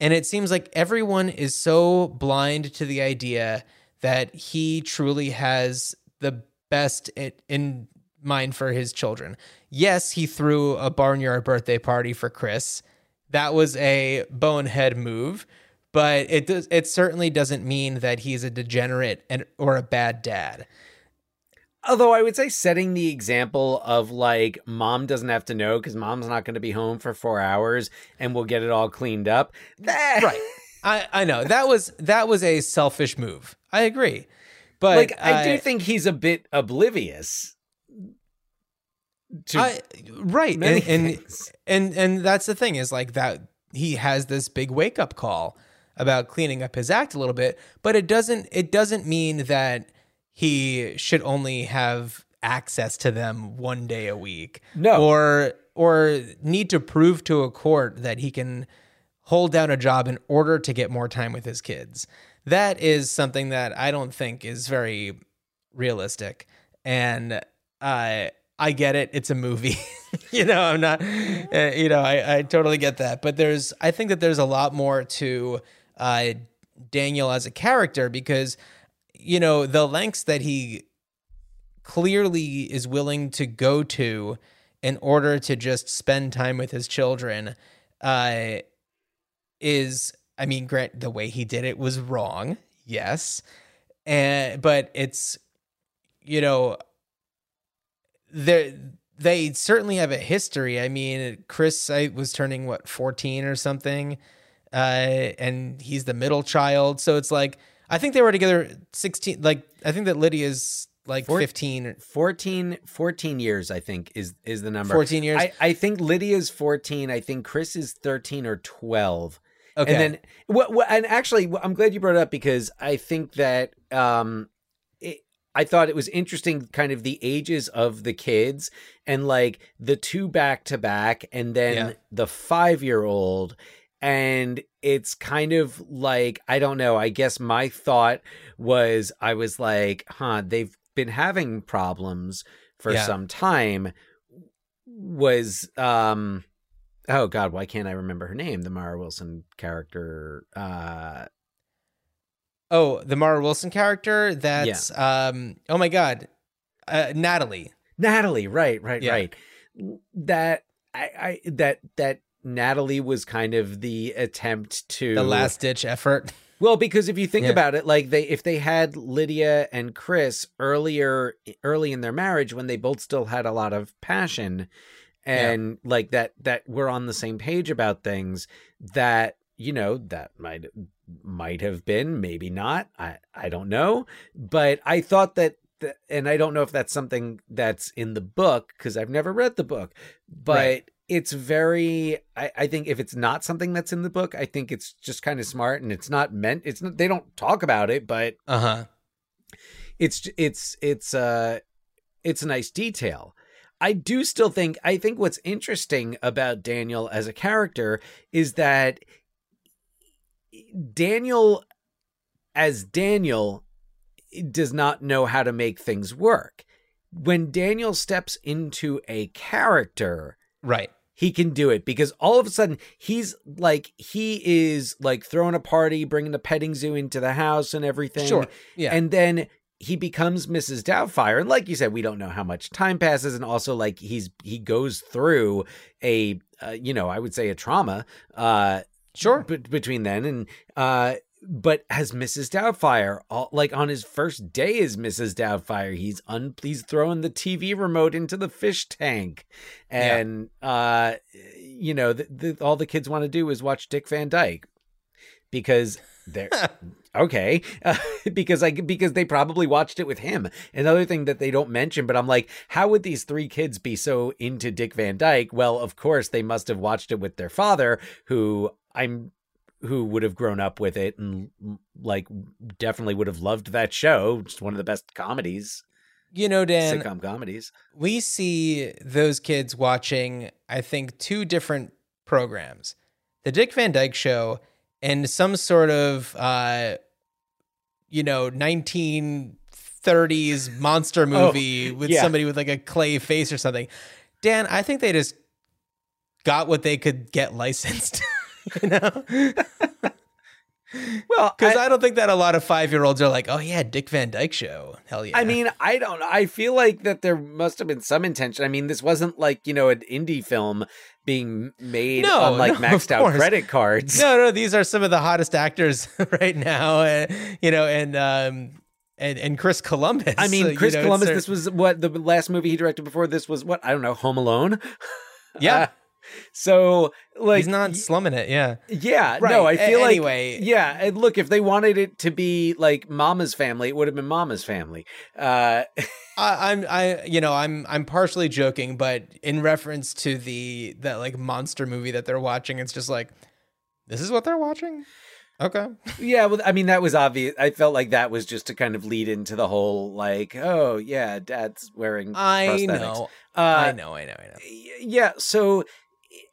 And it seems like everyone is so blind to the idea that he truly has the best in, in mind for his children. Yes, he threw a barnyard birthday party for Chris. That was a bonehead move, but it does it certainly doesn't mean that he's a degenerate and or a bad dad. although I would say setting the example of like mom doesn't have to know because mom's not going to be home for four hours and we'll get it all cleaned up. That, Right. I, I know. That was that was a selfish move. I agree. But like I do think he's a bit oblivious. To I, right and, and and and that's the thing is like that he has this big wake up call about cleaning up his act a little bit but it doesn't it doesn't mean that he should only have access to them one day a week No. or or need to prove to a court that he can hold down a job in order to get more time with his kids that is something that i don't think is very realistic and uh I get it. It's a movie. [laughs] you know, I'm not, uh, you know, I, I totally get that. But there's, I think that there's a lot more to uh, Daniel as a character because, you know, the lengths that he clearly is willing to go to in order to just spend time with his children uh, is, I mean, grant the way he did it was wrong. Yes. And, but it's, you know, they they certainly have a history. I mean, Chris I was turning what 14 or something, uh, and he's the middle child. So it's like I think they were together 16. Like I think that Lydia's like Four- 15 14, 14 years, I think, is is the number. 14 years. I, I think Lydia's 14. I think Chris is 13 or 12. okay. And then, what, what, and actually, I'm glad you brought it up because I think that um, it, I thought it was interesting, kind of the ages of the kids and like the two back to back, and then Yeah. the five year old. And it's kind of like, I don't know. I guess my thought was, I was like, huh, they've been having problems for Yeah. some time. Was, um, oh God, why can't I remember her name? The Mara Wilson character. Uh, oh, the Mara Wilson character. That's um. Oh my God, uh, Natalie. Natalie, right, right, Yeah. right. That I, I that that Natalie was kind of the attempt to The last ditch effort. [laughs] Well, because if you think Yeah. about it, like they if they had Lydia and Chris earlier early in their marriage when they both still had a lot of passion and like that that we're on the same page about things that you know that might might have been maybe not I I don't know but I thought that th- and I don't know if that's something that's in the book because I've never read the book but Right. It's very I, I think if it's not something that's in the book i think it's just kind of smart and it's not meant it's not they don't talk about it but Uh huh. it's it's it's uh it's a nice detail i do still think i think what's interesting about daniel as a character is that daniel as daniel does not know how to make things work when daniel steps into a character Right. He can do it because all of a sudden he's like he is like throwing a party bringing the petting zoo into the house and everything Sure. Yeah. and then he becomes Mrs. Doubtfire, and like you said, we don't know how much time passes, and also like he's he goes through a uh, you know I would say a trauma. Uh, Sure. b- between then and uh but as Mrs. Doubtfire, all, like on his first day as Mrs. Doubtfire, he's un he's throwing the TV remote into the fish tank, Yeah. and uh, you know, the, the, all the kids want to do is watch Dick Van Dyke because they're [laughs] okay uh, [laughs] because I because they probably watched it with him. Another thing that they don't mention, but I'm like, how would these three kids be so into Dick Van Dyke? Well, of course they must have watched it with their father, who I'm who would have grown up with it and like definitely would have loved that show. Just one of the best comedies, You know, Dan, sitcom comedies. we see those kids watching, I think, two different programs the Dick Van Dyke Show and some sort of, uh, you know, 1930s monster movie with yeah. somebody with like a clay face or something. Dan, I think they just got what they could get licensed. [laughs] [laughs] you know? Well, [laughs] Because I- I, don't think that a lot of five year olds are like, oh, yeah, Dick Van Dyke Show. Hell yeah. I mean, I don't know. I feel like that there must have been some intention. I mean, this wasn't like, you know, an indie film being made No, on like no, [laughs] maxed out credit cards. no, no, these are some of the hottest actors right now, uh, you know, and um, and and Chris Columbus. I mean, uh, you Chris know, Columbus, it's- this was what the last movie he directed before this was what? I don't know, Home Alone. Yeah. Uh, so like he's not slumming it. Yeah, Yeah, Right. no, I feel like anyway. yeah. And look, if they wanted it to be like Mama's Family, it would have been Mama's Family. Uh, [laughs] I, I'm I you know I'm I'm partially joking, but in reference to the that like monster movie that they're watching, it's just like this is what they're watching. Okay. yeah, well, I mean that was obvious. I felt like that was just to kind of lead into the whole like, oh yeah, Dad's wearing. I prosthetics. know. Uh, I know. I know. I know. Yeah, so,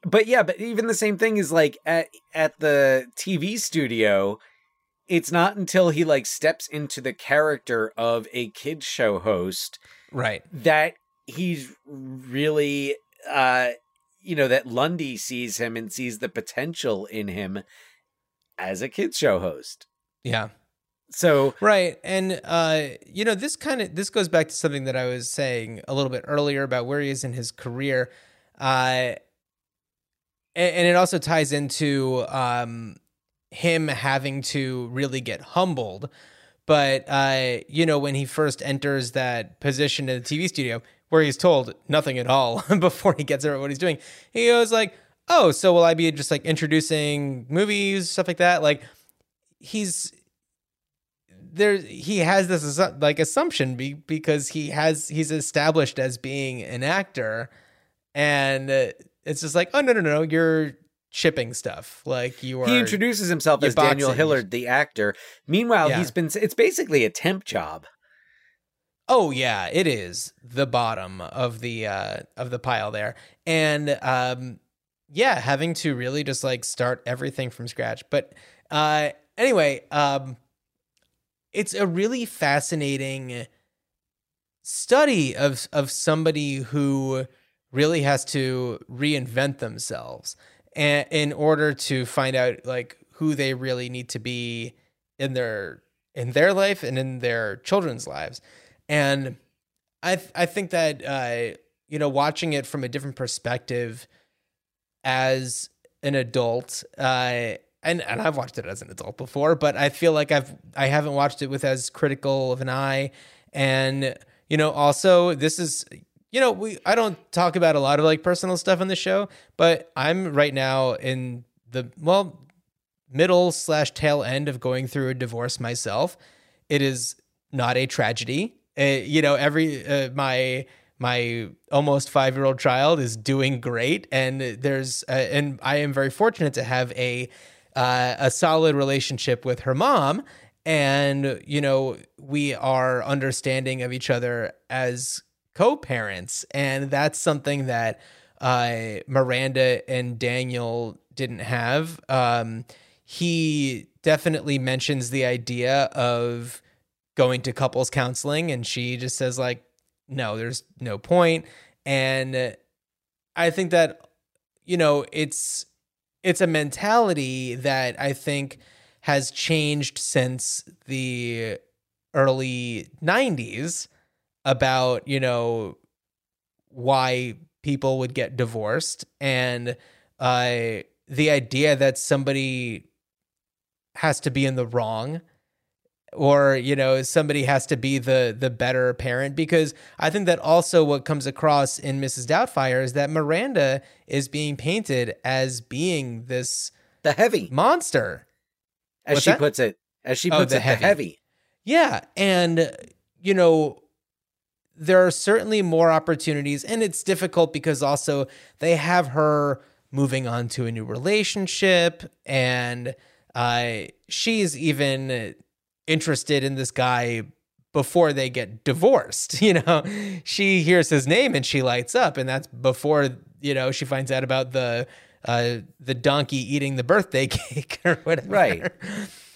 but yeah, but even the same thing is like at at the TV studio. It's not until he like steps into the character of a kids show host Right. that he's really uh you know that Lundy sees him and sees the potential in him as a kids show host. Yeah. So Right. And uh, you know, this kind of this goes back to something that I was saying a little bit earlier about where he is in his career. Uh and, and it also ties into um him having to really get humbled. But uh, you know, when he first enters that position in the TV studio where he's told nothing at all [laughs] before he gets over what he's doing, he goes like, Oh, so will I be just like introducing movies, stuff like that? Like he's there he has this like assumption be, because he has he's established as being an actor and uh, it's just like oh no no no you're shipping stuff like you are he introduces himself as Daniel boxing. Hillard, the actor. Meanwhile, Yeah. he's been it's basically a temp job. oh yeah it is the bottom of the uh of the pile there and um yeah having to really just like start everything from scratch but uh anyway um it's a really fascinating study of of somebody who really has to reinvent themselves and in order to find out like who they really need to be in their in their life and in their children's lives and i th- i think that uh you know watching it from a different perspective as an adult uh and, and I've watched it as an adult before, but I feel like I've I haven't watched it with as critical of an eye. And you know, also this is you know we I don't talk about a lot of like personal stuff on the show, but I'm right now in the well middle slash tail end of going through a divorce myself. It is not a tragedy. Uh, you know, every uh, my my almost five year old child is doing great, and there's uh, and I am very fortunate to have a uh, a solid relationship with her mom, and you know we are understanding of each other as co-parents, and that's something that uh, Miranda and Daniel didn't have. Um, he definitely mentions the idea of going to couples counseling and she just says like no there's no point and i think that you know it's it's a mentality that i think has changed since the early 90s about, you know, why people would get divorced. And uh, the idea that somebody has to be in the wrong or you know somebody has to be the the better parent. Because i think that also what comes across in mrs doubtfire is that miranda is being painted as being this the heavy. monster. As What's she that? puts it. As she Oh, puts the it heavy. the heavy. Yeah, and you know, there are certainly more opportunities, and it's difficult because also they have her moving on to a new relationship, and uh, she's even interested in this guy before they get divorced. [laughs] You know, she hears his name and she lights up, and that's before you know she finds out about the uh, the donkey eating the birthday [laughs] cake or whatever. Right.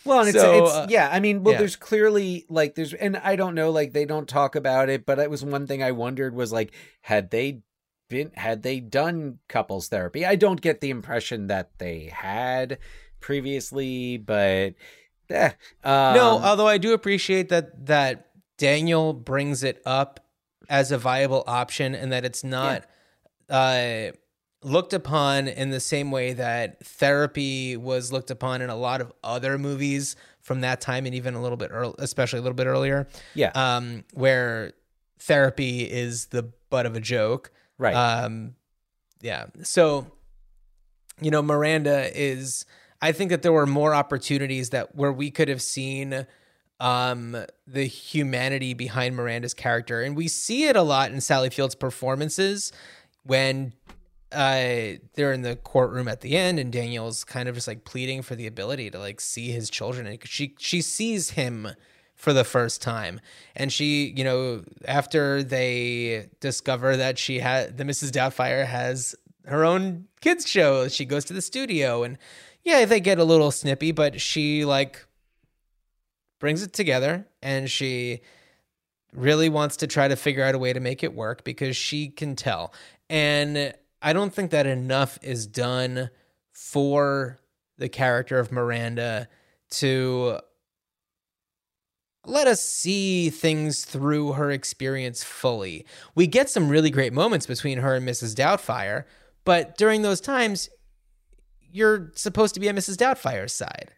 Well, and it's, So, it's uh, yeah. I mean, well, yeah. there's clearly like there's, and I don't know, like they don't talk about it, but it was one thing I wondered was like, had they been, had they done couples therapy? I don't get the impression that they had previously, but eh. Um, no, although I do appreciate that that Daniel brings it up as a viable option and that it's not uh, looked upon in the same way that therapy was looked upon in a lot of other movies from that time and even a little bit early, especially a little bit earlier, yeah, um, where therapy is the butt of a joke. right, Um, yeah. So, you know, Miranda is. I think that there were more opportunities that where we could have seen um the humanity behind Miranda's character and we see it a lot in Sally Field's performances when uh they're in the courtroom at the end and Daniel's kind of just like pleading for the ability to like see his children and she she sees him for the first time and she you know after they discover that she had the Mrs. Doubtfire has her own kids show she goes to the studio and yeah they get a little snippy but she like brings it together and she really wants to try to figure out a way to make it work because she can tell. And I don't think that enough is done for the character of Miranda to let us see things through her experience fully. We get some really great moments between her and Mrs. Doubtfire, but during those times, you're supposed to be on Mrs. Doubtfire's side.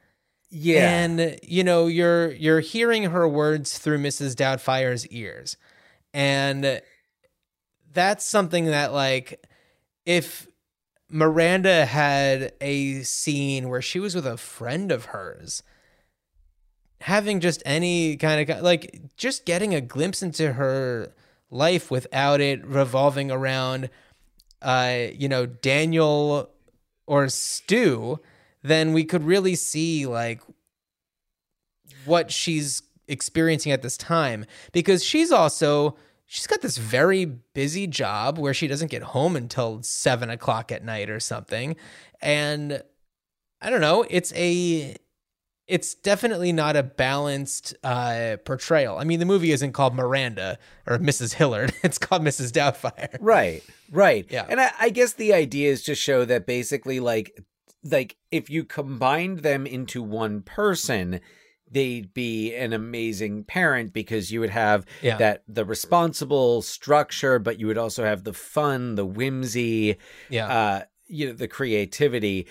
yeah, And you know, you're you're hearing her words through Mrs. Doubtfire's ears. And that's something that like if Miranda had a scene where she was with a friend of hers, having just any kind of like just getting a glimpse into her life without it revolving around uh you know Daniel or Stu, then we could really see like what she's experiencing at this time. Because she's also she's got this very busy job where she doesn't get home until seven o'clock at night or something and i don't know it's a it's definitely not a balanced uh portrayal i mean the movie isn't called miranda or mrs hillard [laughs] it's called mrs doubtfire Right, right. Yeah. And I, I guess the idea is to show that basically, like, like if you combined them into one person, they'd be an amazing parent because you would have Yeah. that the responsible structure, but you would also have the fun, the whimsy, yeah uh, you know, the creativity.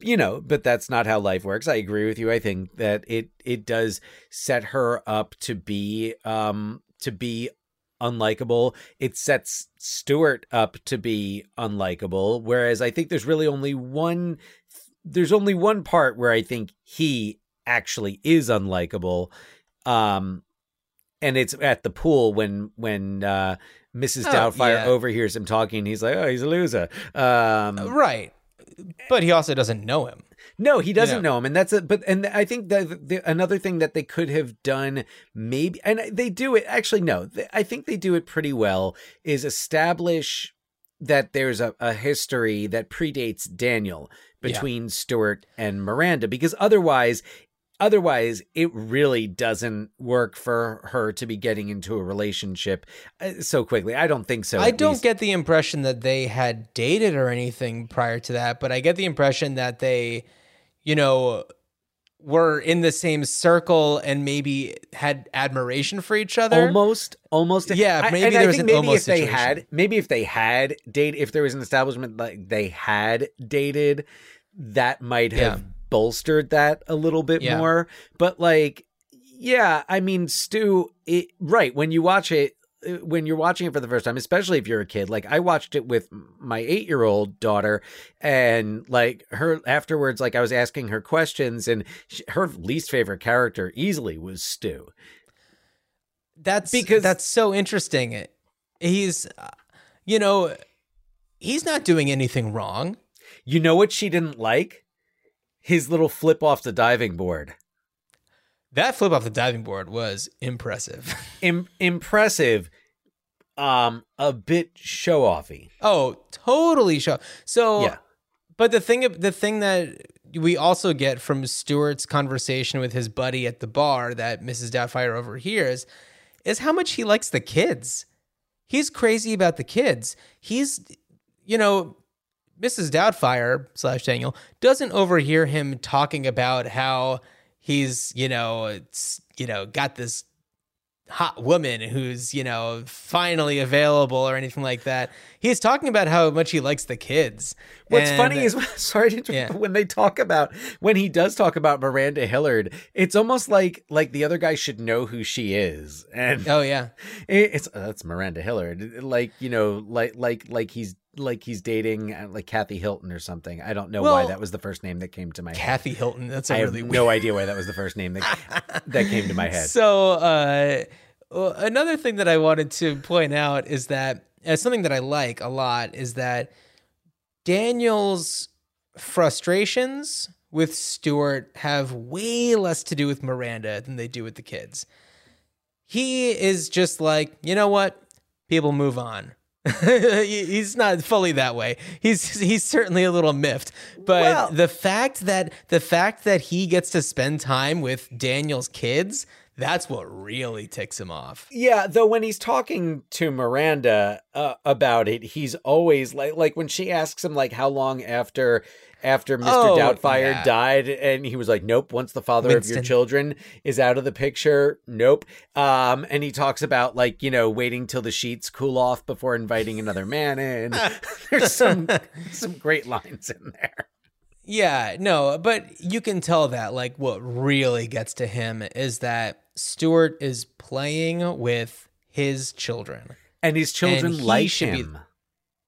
You know, but that's not how life works. I agree with you. I think that it it does set her up to be um to be unlikable. It sets Stuart up to be unlikable. Whereas I think there's really only one there's only one part where I think he actually is unlikable. Um and it's at the pool when when uh Mrs. Oh, Doubtfire yeah. overhears him talking. He's like, "Oh, he's a loser." Um, right but he also doesn't know him no, he doesn't know. know him, and that's it. But and I think that the, another thing that they could have done, maybe, and they do it. Actually, no, th- I think they do it pretty well. Is establish that there's a, a history that predates Daniel between Stuart and Miranda, because otherwise, otherwise, it really doesn't work for her to be getting into a relationship uh, so quickly. I don't think so. I don't least. get the impression that they had dated or anything prior to that, but I get the impression that they, you know, were in the same circle and maybe had admiration for each other. almost almost Yeah, I- maybe and there I was an maybe almost if they had maybe if they had date if there was an establishment like they had dated that might have Yeah. Bolstered that a little bit Yeah. more but like yeah i mean stu it, right when you watch it uh, when you're watching it for the first time especially if you're a kid like i watched it with my 8 year old daughter and like her afterwards like i was asking her questions and sh her least favorite character easily was stu That's Because- because that's so interesting. He's, uh, you know, he's not doing anything wrong. You know what she didn't like? His little flip off the diving board. That flip off the diving board was impressive. [laughs] Im- impressive, um, a bit show offy. oh, totally show. So, Yeah. but the thing, the thing that we also get from Stuart's conversation with his buddy at the bar that Mrs. Doubtfire overhears is how much he likes the kids. He's crazy about the kids. He's, you know, Mrs. Doubtfire slash Daniel doesn't overhear him talking about how he's, you know, it's, you know, got this hot woman who's, you know, finally available or anything like that. He's talking about how much he likes the kids. What's And- funny is, [laughs] sorry to Yeah. when they talk about when he does talk about Miranda Hillard, it's almost like like the other guy should know who she is, and Oh yeah. [laughs] it- it's uh, that's Miranda Hillard, like you know, like like like he's like he's dating uh, like Kathy Hilton or something. I don't know why that was the first name that came to my head. Kathy Hilton. That's a I have really no idea why that was the first name that [laughs] that came to my head. So uh, another thing that I wanted to point out is that uh, something that I like a lot is that Daniel's frustrations with Stuart have way less to do with Miranda than they do with the kids. He is just like, you know what? People move on. [laughs] He- he's not fully that way. He's he's certainly a little miffed, but Well- the fact that the fact that he gets to spend time with Daniel's kids, that's what really ticks him off. Yeah, though when he's talking to Miranda uh, about it, he's always like like when she asks him like how long after after Mr. Oh, Doubtfire yeah. died and he was like nope, once the father of your children is out of the picture, nope. Um and he talks about like, you know, waiting till the sheets cool off before inviting another man in. [laughs] [laughs] There's some some great lines in there. Yeah, no, but you can tell that like what really gets to him is that Stuart is playing with his children. And his children he like should be- him.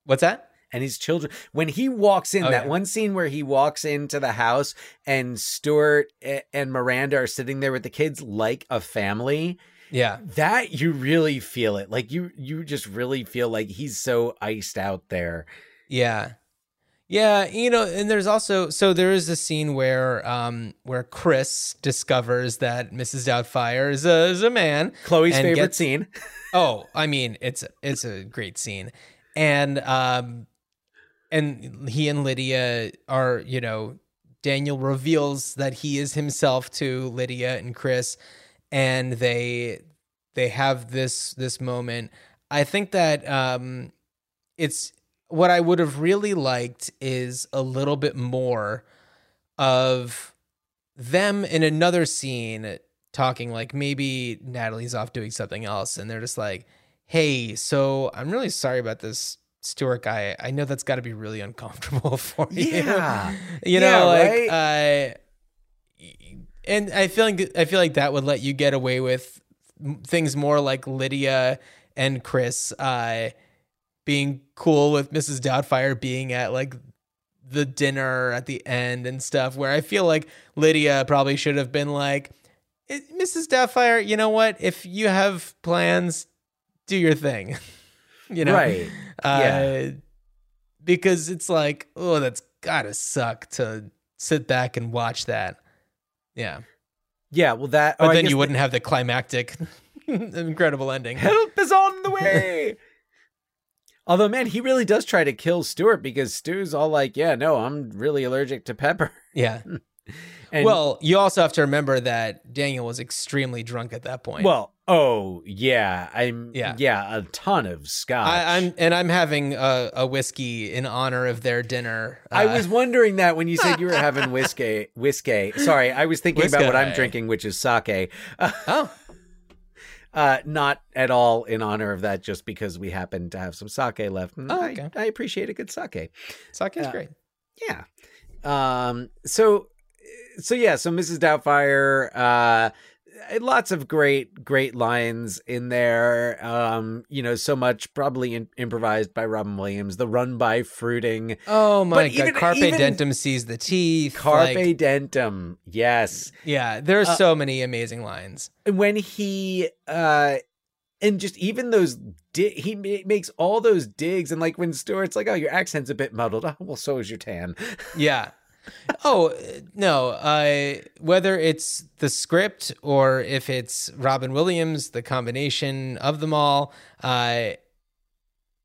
What's that? And his children when he walks in Oh, that yeah. one scene where he walks into the house and Stuart and Miranda are sitting there with the kids like a family Yeah. that you really feel it like you you just really feel like he's so iced out there Yeah. Yeah, you know, and there's also so there is a scene where um where Chris discovers that Mrs. Doubtfire is a is a man. Chloe's favorite gets- scene [laughs] Oh, I mean, it's it's a great scene. And um and he and Lydia are, you know, Daniel reveals that he is himself to Lydia and Chris and they they have this this moment. I think that um it's what I would have really liked is a little bit more of them in another scene talking like maybe Natalie's off doing something else and they're just like, "Hey, so I'm really sorry about this Stuart guy. I know that's got to be really uncomfortable [laughs] for you." Yeah. you Yeah, know, right? like uh and I feel like I feel like that would let you get away with things more like Lydia and Chris uh being cool with Mrs. Doubtfire being at like the dinner at the end and stuff where I feel like Lydia probably should have been like "Eh, Mrs. Doubtfire, you know what? If you have plans, do your thing. [laughs] you know. Right. Uh, Yeah. because it's like, oh, that's gotta suck to sit back and watch that. Yeah. yeah well that But oh, then you wouldn't have the climactic [laughs] incredible ending. help is on the way [laughs] although man he really does try to kill Stuart because Stu's all like yeah no I'm really allergic to pepper Yeah. [laughs] and well, you also have to remember that Daniel was extremely drunk at that point. Well, Oh yeah, I'm Yeah. yeah a ton of scotch. I, I'm and I'm having a, a whiskey in honor of their dinner. I Uh, was wondering that when you said you were [laughs] having whiskey. Whiskey. Sorry, I was thinking about what I'm drinking, which is sake. Uh, [laughs] oh uh, not at all in honor of that, just because we happen to have some sake left. And Oh, I- okay. I, appreciate a good sake. sake is Uh, great. Yeah. Um. So, so yeah. So Mrs. Doubtfire. Uh, lots of great, great lines in there. Um. You know, so much probably in, improvised by Robin Williams. The run by fruiting. Oh my but god, even- carpe even- dentum seize the teeth. Carpe like- dentum. Yes. yeah, there's Uh, so many amazing lines. And when he uh and just even those di- he ma- makes all those digs and like when Stuart's like oh your accent's a bit muddled oh well so is your tan Yeah. Oh no! Uh, whether it's the script or if it's Robin Williams, the combination of them all, uh,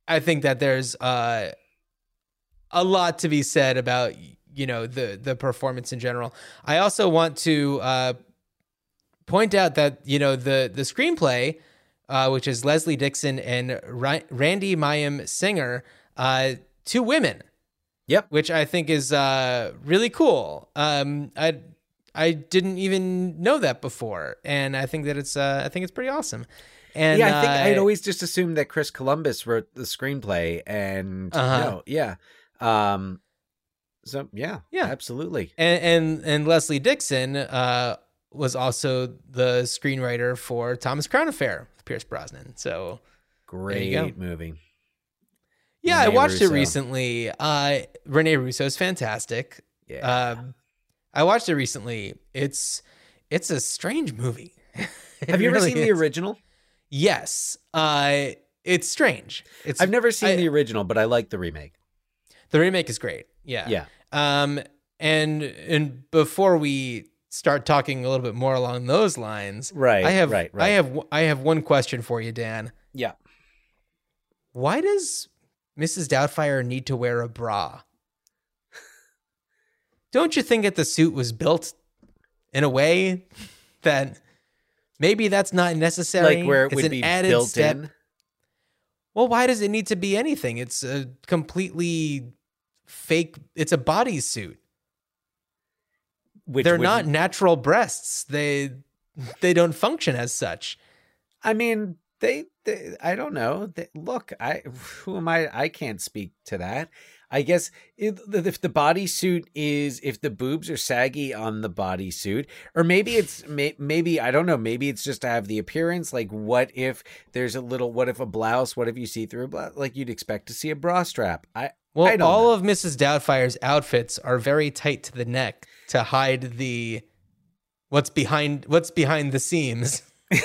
I think that there's uh, a lot to be said about you know the the performance in general. I also want to uh, point out that you know the the screenplay, uh, which is Leslie Dixon and Ra- Randi Mayem Singer, uh, two women yep which I think is uh, really cool. Um, I I didn't even know that before, and I think that it's uh, I think it's pretty awesome. And yeah I think uh, I'd always just assumed that Chris Columbus wrote the screenplay and Uh-huh. no yeah um so yeah Yeah. absolutely and and, and Leslie Dixon uh, was also the screenwriter for Thomas Crown Affair with Pierce Brosnan. So great movie yeah, I watched Russo. it recently. Uh, Rene Russo is fantastic. yeah Um, I watched it recently. It's it's a strange movie. [laughs] Have you ever really seen the original Yes. Uh, it's strange. It's I've never seen I- the original but I like the remake The remake is great. Yeah. yeah Um and and before we start talking a little bit more along those lines, right I have right right I have I have one question for you, Dan. yeah Why does Mrs. Doubtfire need to wear a bra? Don't you think that the suit was built in a way that maybe that's not necessary? like where it It's would an be added built step. in Well, why does it need to be anything? It's a completely fake. It's a bodysuit. which They're would- not natural breasts. They they don't function as such. I mean, they, they I don't know. They, look, I who am I? I can't speak to that. I guess if, if the bodysuit is if the boobs are saggy on the bodysuit, or maybe it's may, maybe I don't know. Maybe it's just to have the appearance. Like, what if there's a little? What if a blouse? What if you see through a blouse? Like you'd expect to see a bra strap. I Well, all know. of Mrs. Doubtfire's outfits are very tight to the neck to hide the what's behind what's behind the seams. [laughs]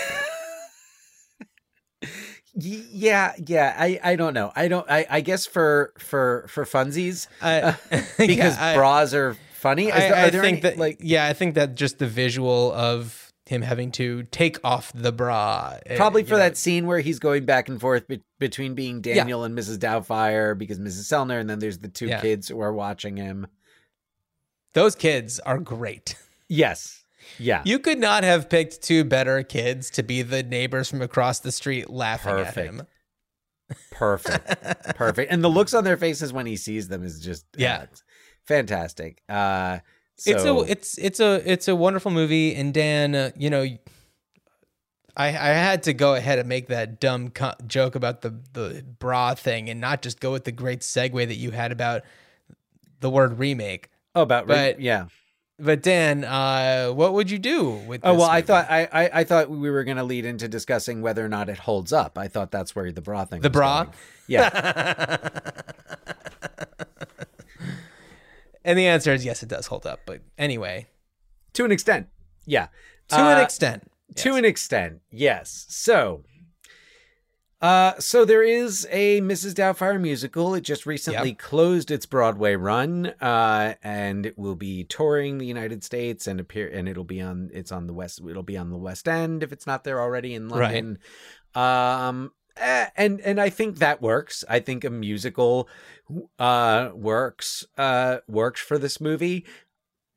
Yeah yeah. I I don't know. I don't. I I guess for for for funsies I, [laughs] [laughs] because yeah, I- bras are funny. I, there- are I there think any, that like yeah, I think that just the visual of him having to take off the bra, eh, Probably for know, that scene where he's going back and forth be- between being Daniel and Mrs. Doubtfire because Mrs. Sellner, and then there's the two Yeah. kids who are watching him. Those kids are great. Yes. Yeah. You could not have picked two better kids to be the neighbors from across the street laughing at Perfect. him. Perfect. [laughs] Perfect. And the looks on their faces when he sees them is just uh, Yeah. fantastic. Uh, so, It's a it's it's a it's a wonderful movie. And Dan, uh, you know, I I had to go ahead and make that dumb co- joke about the the bra thing, and not just go with the great segue that you had about the word remake. oh, about re- but- yeah. But Dan, uh, what would you do with? This? Oh well, I thought I, I I thought we were going to lead into discussing whether or not it holds up. I thought that's where the bra thing. the bra. going. Yeah. [laughs] and the answer is yes, it does hold up. But anyway, to an extent. Yeah. to an Uh, extent, to yes. an extent yes so uh so there is a mrs doubtfire musical. It just recently closed its broadway run uh and it will be touring the united states and appear and it'll be on it's on the west it'll be on the west end if it's not there already in Right. london. Um eh, and and i think that works. I think a musical uh works uh works for this movie.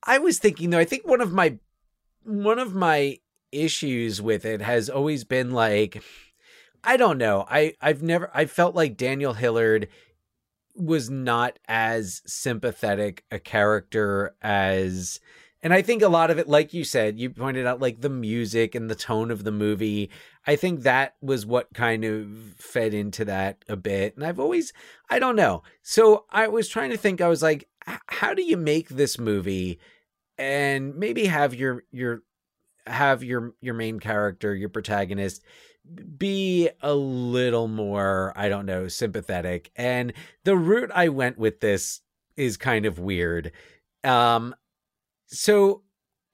I was thinking though i think one of my one of my issues with it has always been like I don't know. I I've never I felt like Daniel Hillard was not as sympathetic a character as and I think a lot of it like you said, you pointed out like the music and the tone of the movie. I think that was what kind of fed into that a bit. And I've always I don't know. So I was trying to think I was like how do you make this movie and maybe have your your have your your main character, your protagonist be a little more, I don't know, sympathetic. And the route I went with this is kind of weird. Um so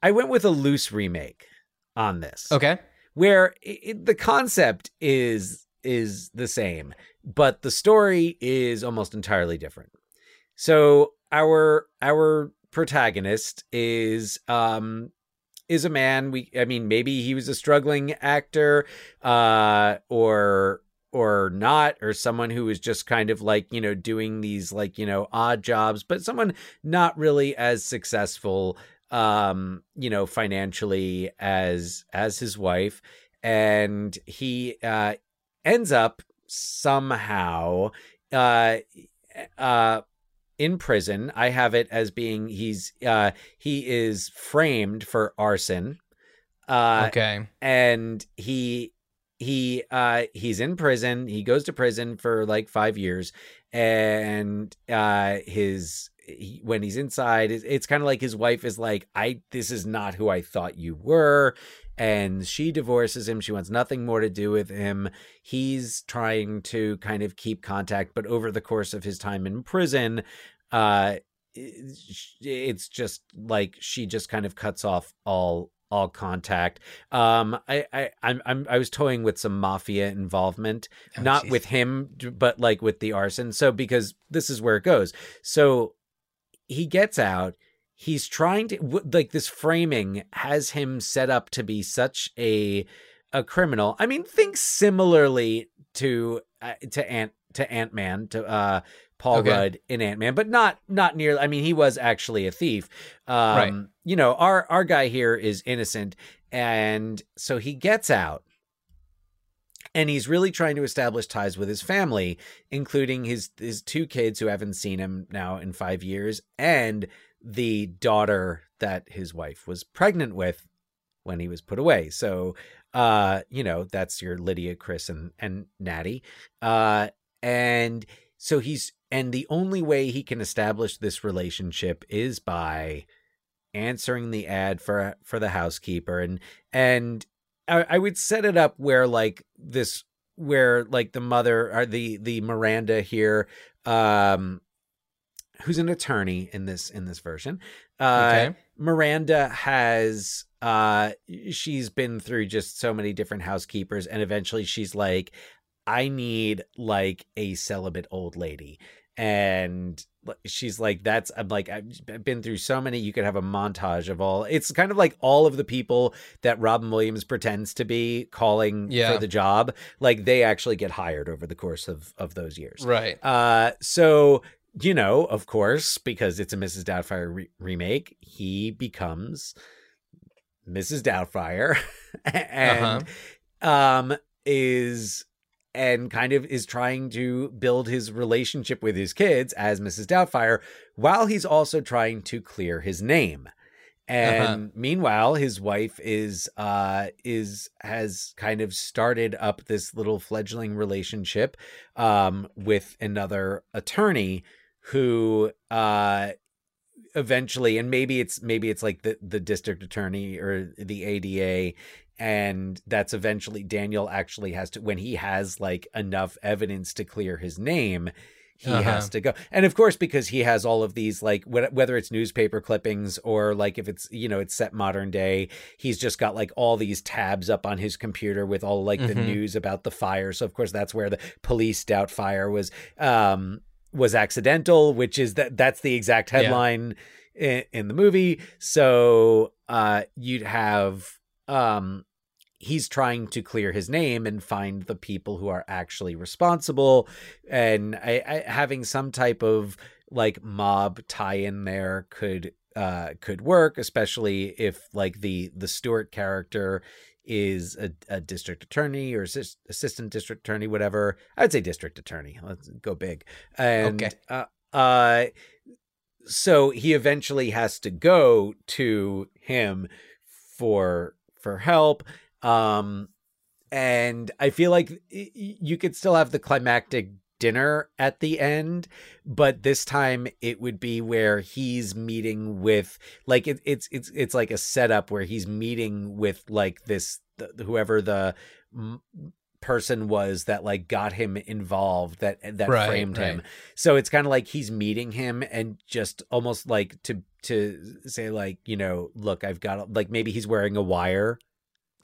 I went with a loose remake on this. Okay. Where it, the concept is is the same, but the story is almost entirely different. So our our protagonist is um is a man. We i mean maybe he was a struggling actor uh or or not or someone who was just kind of like you know doing these like you know odd jobs but someone not really as successful um you know financially as as his wife. And he uh ends up somehow uh uh in prison. I have it as being he's uh he is framed for arson. Uh okay. And he he uh he's in prison. He goes to prison for like 5 years and uh his he, when he's inside it's, it's kind of like his wife is like I this is not who I thought you were and she divorces him. She wants nothing more to do with him. He's trying to kind of keep contact, but over the course of his time in prison, uh, it's just like she just kind of cuts off all all contact. Um, I, I, I'm, I'm, I was toying with some mafia involvement, oh, not geez. with him, but like with the arson. So because this is where it goes. So he gets out he's trying to like this framing has him set up to be such a a criminal. I mean, think similarly to uh, to Ant to Ant Man to uh Paul okay. Rudd in Ant Man, but not not nearly. I mean, he was actually a thief. Um, right. You know, our our guy here is innocent, and so he gets out. And he's really trying to establish ties with his family, including his his two kids who haven't seen him now in five years, and the daughter that his wife was pregnant with when he was put away. So, uh, you know, that's your Lydia, Chris, and and Natty. Uh, and so he's and the only way he can establish this relationship is by answering the ad for for the housekeeper and and I, I would set it up where like this where like the mother or the the Miranda here um who's an attorney in this in this version. Uh, okay. Miranda has uh she's been through just so many different housekeepers and eventually she's like I need like a celibate old lady and she's like that's i'm like i've been through so many you could have a montage of all it's kind of like all of the people that robin williams pretends to be calling yeah. for the job like they actually get hired over the course of of those years right uh so you know, of course, because it's a Mrs. Doubtfire re- remake, he becomes Mrs. Doubtfire [laughs] and uh-huh. um is and kind of is trying to build his relationship with his kids as Mrs. Doubtfire while he's also trying to clear his name. And uh-huh. meanwhile, his wife is uh is has kind of started up this little fledgling relationship um with another attorney who uh eventually and maybe it's maybe it's like the the district attorney or the ADA and that's eventually Daniel actually has to when he has like enough evidence to clear his name he uh-huh. has to go and of course because he has all of these like whether it's newspaper clippings or like if it's you know it's set modern day he's just got like all these tabs up on his computer with all like mm-hmm. the news about the fire so of course that's where the police doubt fire was um was accidental, which is that that's the exact headline yeah. in, in, the movie. So uh, you'd have um, he's trying to clear his name and find the people who are actually responsible, and I, I, having some type of like mob tie in there could uh could work especially if like the the Stuart character is a, a district attorney or assist, assistant district attorney, whatever. I'd say district attorney. Let's go big. And Okay. uh, uh, so he eventually has to go to him for for help. Um, and I feel like you could still have the climactic dinner at the end, but this time it would be where he's meeting with like it, it's it's it's like a setup where he's meeting with like this the, whoever the m- person was that like got him involved that that Right, framed him. so it's kind of like he's meeting him and just almost like to to say like you know look i've got like maybe he's wearing a wire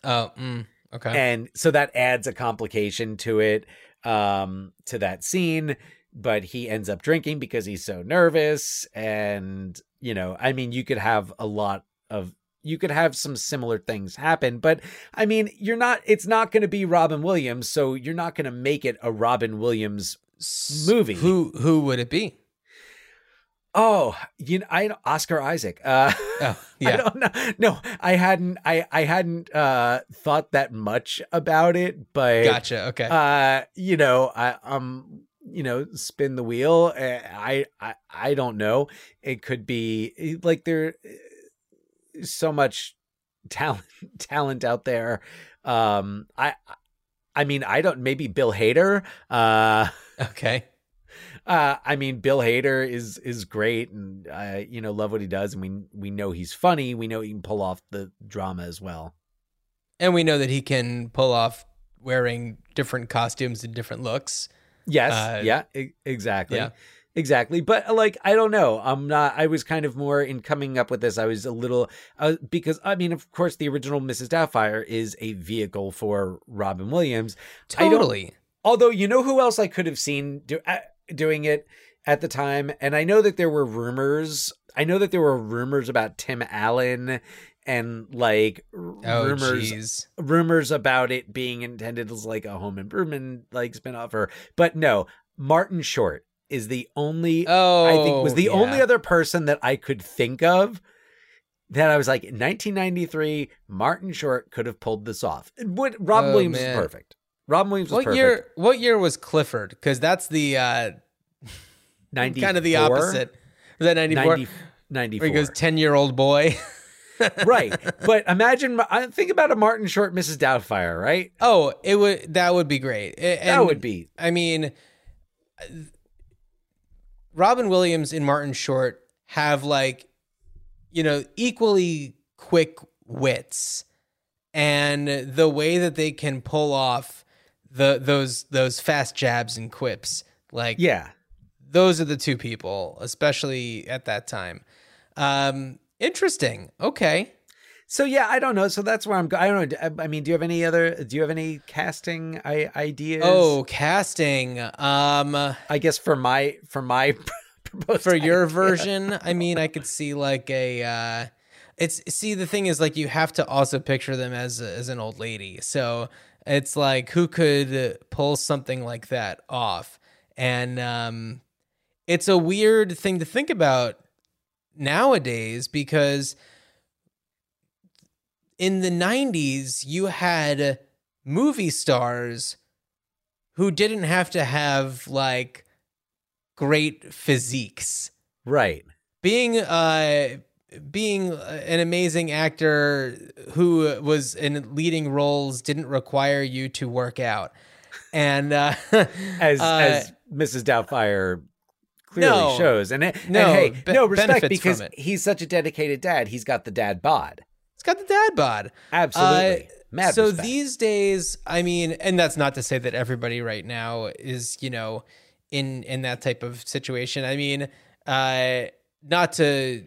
Oh, mm, okay. and so that adds a complication to it um to that scene but he ends up drinking because he's so nervous and you know i mean you could have a lot of you could have some similar things happen but i mean you're not it's not going to be robin williams so you're not going to make it a robin williams movie. Who who would it be? Oh you know i oscar isaac uh Oh, [laughs] I don't know. No, I hadn't. I I hadn't uh, thought that much about it, but Gotcha. Okay. uh you know i um you know spin the wheel Uh, i i i don't know it could be like there so much talent [laughs] talent out there um i i mean i don't maybe bill hader uh okay. Uh i mean bill hader is is great and i you know love what he does and we we know he's funny we know he can pull off the drama as well And we know that he can pull off wearing different costumes and different looks. Yes. Uh, yeah. e- exactly. yeah. Exactly. But uh, like, I don't know. I'm not. I was kind of more in coming up with this. I was a little uh, because I mean, of course, the original Mrs. Doubtfire is a vehicle for Robin Williams. Totally. Although, you know who else I could have seen do, uh, doing it at the time, and I know that there were rumors. I know that there were rumors about Tim Allen and like Oh, rumors jeez. rumors about it being intended as like a home improvement like spinoff or but no martin short is the only Oh, i think was the oh, yeah. only other person that i could think of that i was like in 1993 martin short could have pulled this off what robin Oh, williams man. is perfect robin williams was What perfect year? What year was Clifford? Because that's the uh, [laughs] 94 kind of the opposite. Was that ninety four? 90, 94 Where he goes ten year old boy. [laughs] right but imagine think about a martin short mrs doubtfire right Oh, it would that would be great. A- that would be I mean, Robin Williams and Martin Short have like, you know, equally quick wits, and the way that they can pull off the those those fast jabs and quips, like yeah those are the two people, especially at that time. Um, interesting. Okay. So yeah, I don't know. So that's where I'm. go- I don't know. I mean, do you have any other? Do you have any casting I- ideas? Oh, casting. Um, I guess for my for my [laughs] for your idea. version, [laughs] I mean, I could see like a. Uh, it's see the thing is like you have to also picture them as as an old lady. So it's like who could pull something like that off, and um, it's a weird thing to think about nowadays because in the 90s you had movie stars who didn't have to have like great physiques right? being uh being an amazing actor who was in leading roles didn't require you to work out and uh [laughs] As uh, as Mrs. Doubtfire clearly No. shows, and, No, hey, be- no respect because he's such a dedicated dad. He's got the dad bod. it's got the dad bod Absolutely, Uh, mad. so respect. these days, I mean, and that's not to say that everybody right now is, you know, in in that type of situation. I mean, uh, not to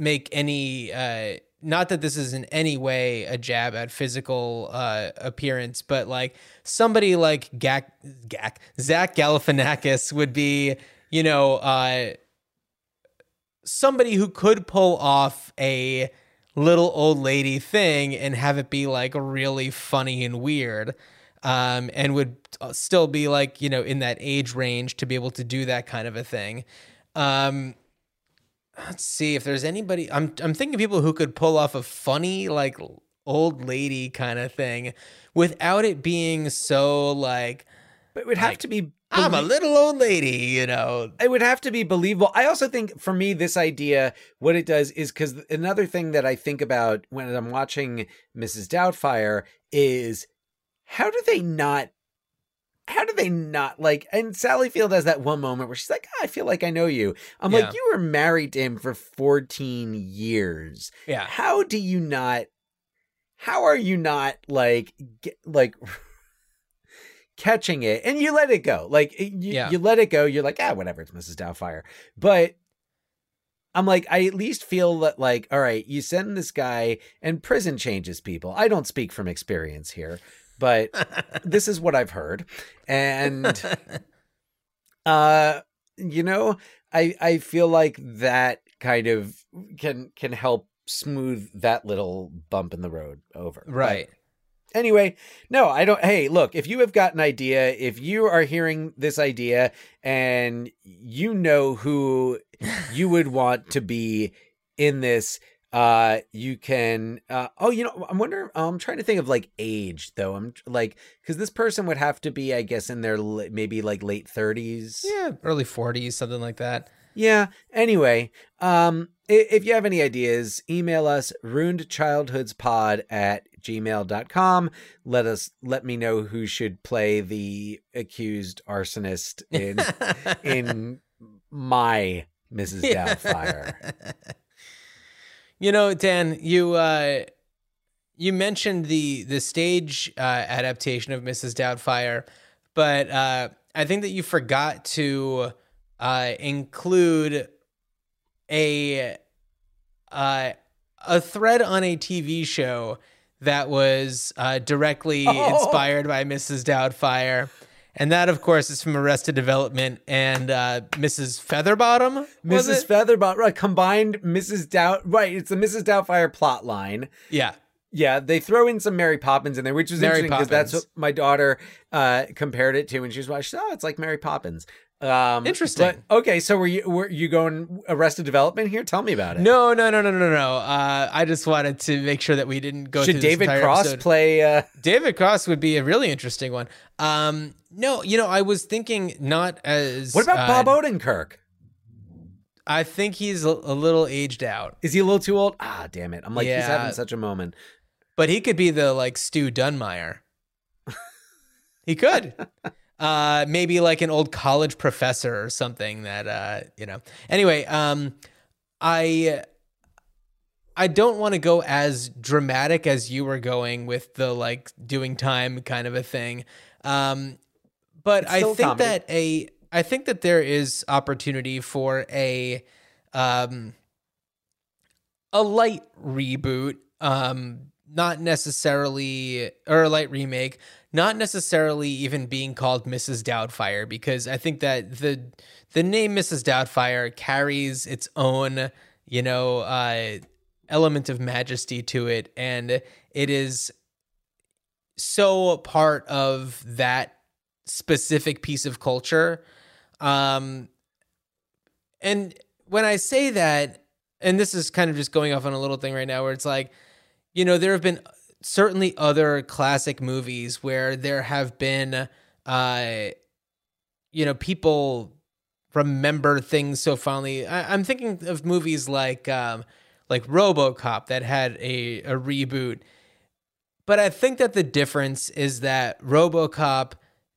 make any, uh, not that this is in any way a jab at physical uh, appearance, but like somebody like Gak, Gak, Zach Galifianakis would be, you know, uh, somebody who could pull off a little old lady thing and have it be like really funny and weird um, and would uh, still be like you know in that age range to be able to do that kind of a thing. Um, let's see if there's anybody i'm i'm thinking of people who could pull off a funny like old lady kind of thing without it being so like But it would have Like, to be. I'm a little old lady, you know. It would have to be believable. I also think for me, this idea, what it does is because another thing that I think about when I'm watching Mrs. Doubtfire is how do they not. How do they not like? And Sally Field has that one moment where she's like, "Ah, "I feel like I know you." I'm Yeah. like, "You were married to him for 14 years. Yeah. How do you not? How are you not like get, like [laughs] catching it and you let it go? Like you, Yeah. you let it go. You're like, ah, whatever. It's Mrs. Doubtfire. But I'm like, I at least feel that like, all right, you send this guy and prison changes people. I don't speak from experience here, but [laughs] this is what I've heard. And uh you know, I I feel like that kind of can can help smooth that little bump in the road over. But right. anyway, no, I don't. Hey, look, if you have got an idea, if you are hearing this idea and you know who you would want to be in this, uh, you can. Uh, oh, you know, I'm wondering. I'm trying to think of like age though. I'm like because this person would have to be, I guess, in their maybe like late 30s. Yeah, early 40s, something like that. Yeah. Anyway, um, if you have any ideas, email us ruinedchildhoodspod at gmail.com. Let us let me know who should play the accused arsonist in [laughs] in my Mrs. Doubtfire. [laughs] you know, Dan, you uh you mentioned the the stage uh adaptation of Mrs. Doubtfire, but uh I think that you forgot to uh include a uh a thread on a TV show that was uh directly Oh. inspired by Mrs. Doubtfire. And that, of course, is from Arrested Development and uh, Mrs. Featherbottom. Mrs. it? Featherbot, right? Combined Mrs. Doubt, right? It's the Mrs. Doubtfire plot line. yeah. Yeah, they throw in some Mary Poppins in there, which is Mary interesting because that's what my daughter uh, compared it to when she was watching. Oh, it's like Mary Poppins. Um, Interesting. But, okay, so were you were you going Arrested Development here? Tell me about it. No, no, no, no, no, no. Uh, I just wanted to make sure that we didn't go. Should David Cross episode. play? Uh, David Cross would be a really interesting one. Um, no, you know, I was thinking not as. what about uh, Bob Odenkirk? I think he's a, a little aged out, Is he a little too old? Ah, damn it! I'm like he's having such a moment. But he could be the like Stu Dunmire. he could. [laughs] Uh, maybe like an old college professor or something that uh, you know. Anyway, um, I I don't want to go as dramatic as you were going with the like doing time kind of a thing. Um, but I think comedy. that a I think that there is opportunity for a um a light reboot um not necessarily or a light remake not necessarily even being called Mrs. Doubtfire because I think that the the name Mrs. Doubtfire carries its own you know uh element of majesty to it and it is so a part of that specific piece of culture um and when i say that and this is kind of just going off on a little thing right now where it's like you know there have been certainly other classic movies where there have been uh you know people remember things so fondly I, i'm thinking of movies like um like robocop that had a, a reboot but I think that the difference is that RoboCop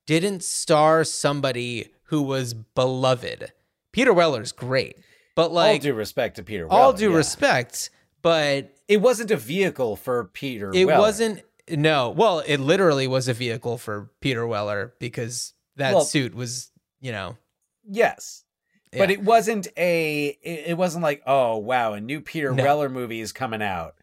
didn't star somebody who was beloved. Peter Weller's great, but like all due respect to Peter. Weller, all due yeah. respect, but it wasn't a vehicle for Peter. it Weller. wasn't. No, well, it literally was a vehicle for Peter Weller because that Well- suit was, you know, Yes. But it wasn't a. It it wasn't like, oh wow, a new Peter No. Weller movie is coming out.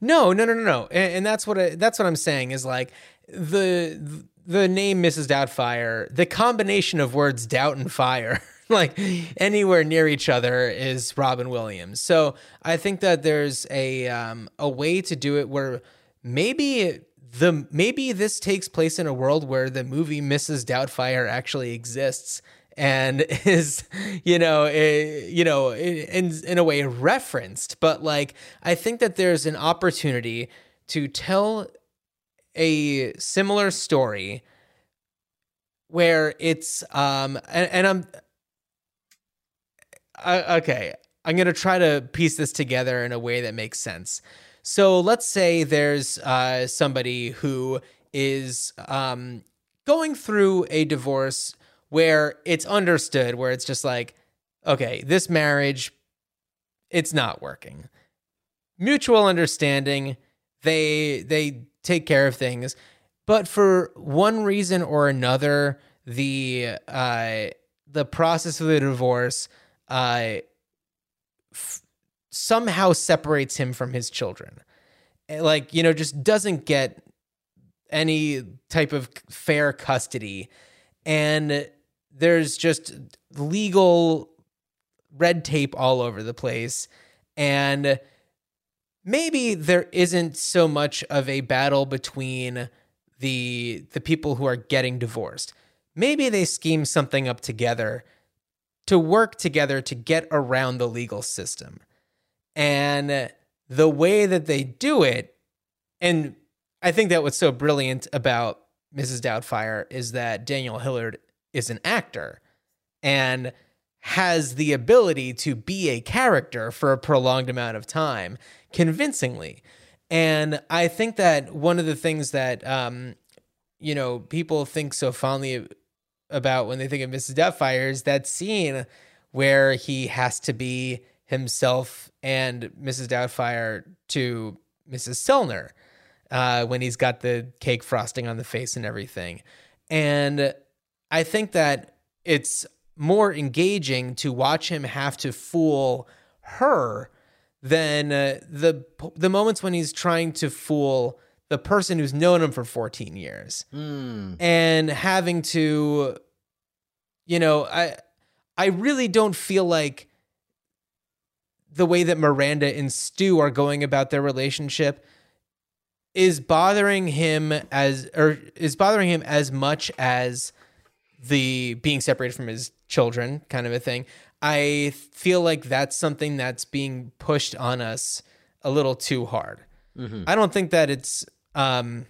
No, no, no, no, no. And, and that's what I, that's what I'm saying is like the the name Mrs. Doubtfire, the combination of words doubt and fire, [laughs] like anywhere near each other is Robin Williams. So I think that there's a um, a way to do it where maybe the maybe this takes place in a world where the movie Mrs. Doubtfire actually exists and [laughs] is you know eh, you know in in a way referenced but like i think that there's an opportunity to tell a similar story where it's um and, and I'm I, okay, I'm going to try to piece this together in a way that makes sense. So let's say there's uh, somebody who is um, going through a divorce where it's understood, where it's just like, okay, this marriage, it's not working. Mutual understanding, they they take care of things, but for one reason or another, the uh, the process of the divorce uh, f- somehow separates him from his children. Eh, Like, you know, just doesn't get any type of fair custody. And there's just legal red tape all over the place. And maybe there isn't so much of a battle between the the people who are getting divorced. Maybe they scheme something up together to work together to get around the legal system. And the way that they do it, and I think that what's so brilliant about Mrs. Doubtfire is that Daniel Hillard is an actor and has the ability to be a character for a prolonged amount of time convincingly. And I think that one of the things that um, you know people think so fondly about when they think of Mrs. Doubtfire is that scene where he has to be himself and Mrs. Doubtfire to Mrs. Sellner uh, when he's got the cake frosting on the face and everything. And I think that it's more engaging to watch him have to fool her than uh, the the moments when he's trying to fool the person who's known him for 14 years. Hmm. And having to you know i i really don't feel like the way that miranda and stu are going about their relationship is bothering him as or is bothering him as much as the being separated from his children kind of a thing. I feel like that's something that's being pushed on us a little too hard. Mm-hmm. I don't think that it's um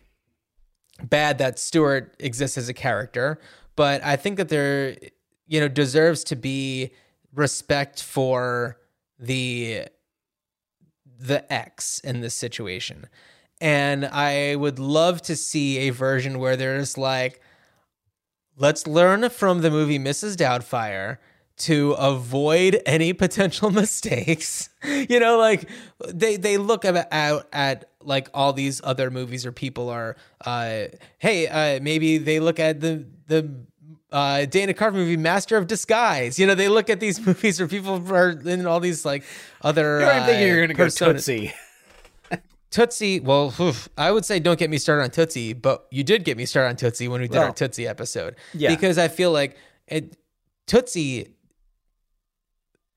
bad that Stuart exists as a character, but I think that there, you know, deserves to be respect for the the X in this situation. And I would love to see a version where there's like, let's learn from the movie Mrs. Doubtfire to avoid any [laughs] potential mistakes. [laughs] you know, like they they look at, out at like all these other movies or people are uh hey, uh maybe they look at the the uh, Dana Carvey movie, Master of Disguise. You know, they look at these [laughs] movies where people are in all these like other. Here I'm thinking uh, you're going to go personas. Tootsie. Tootsie, well, oof, I would say don't get me started on Tootsie, but you did get me started on Tootsie when we did our Well, Tootsie episode. yeah. Because I feel like it, Tootsie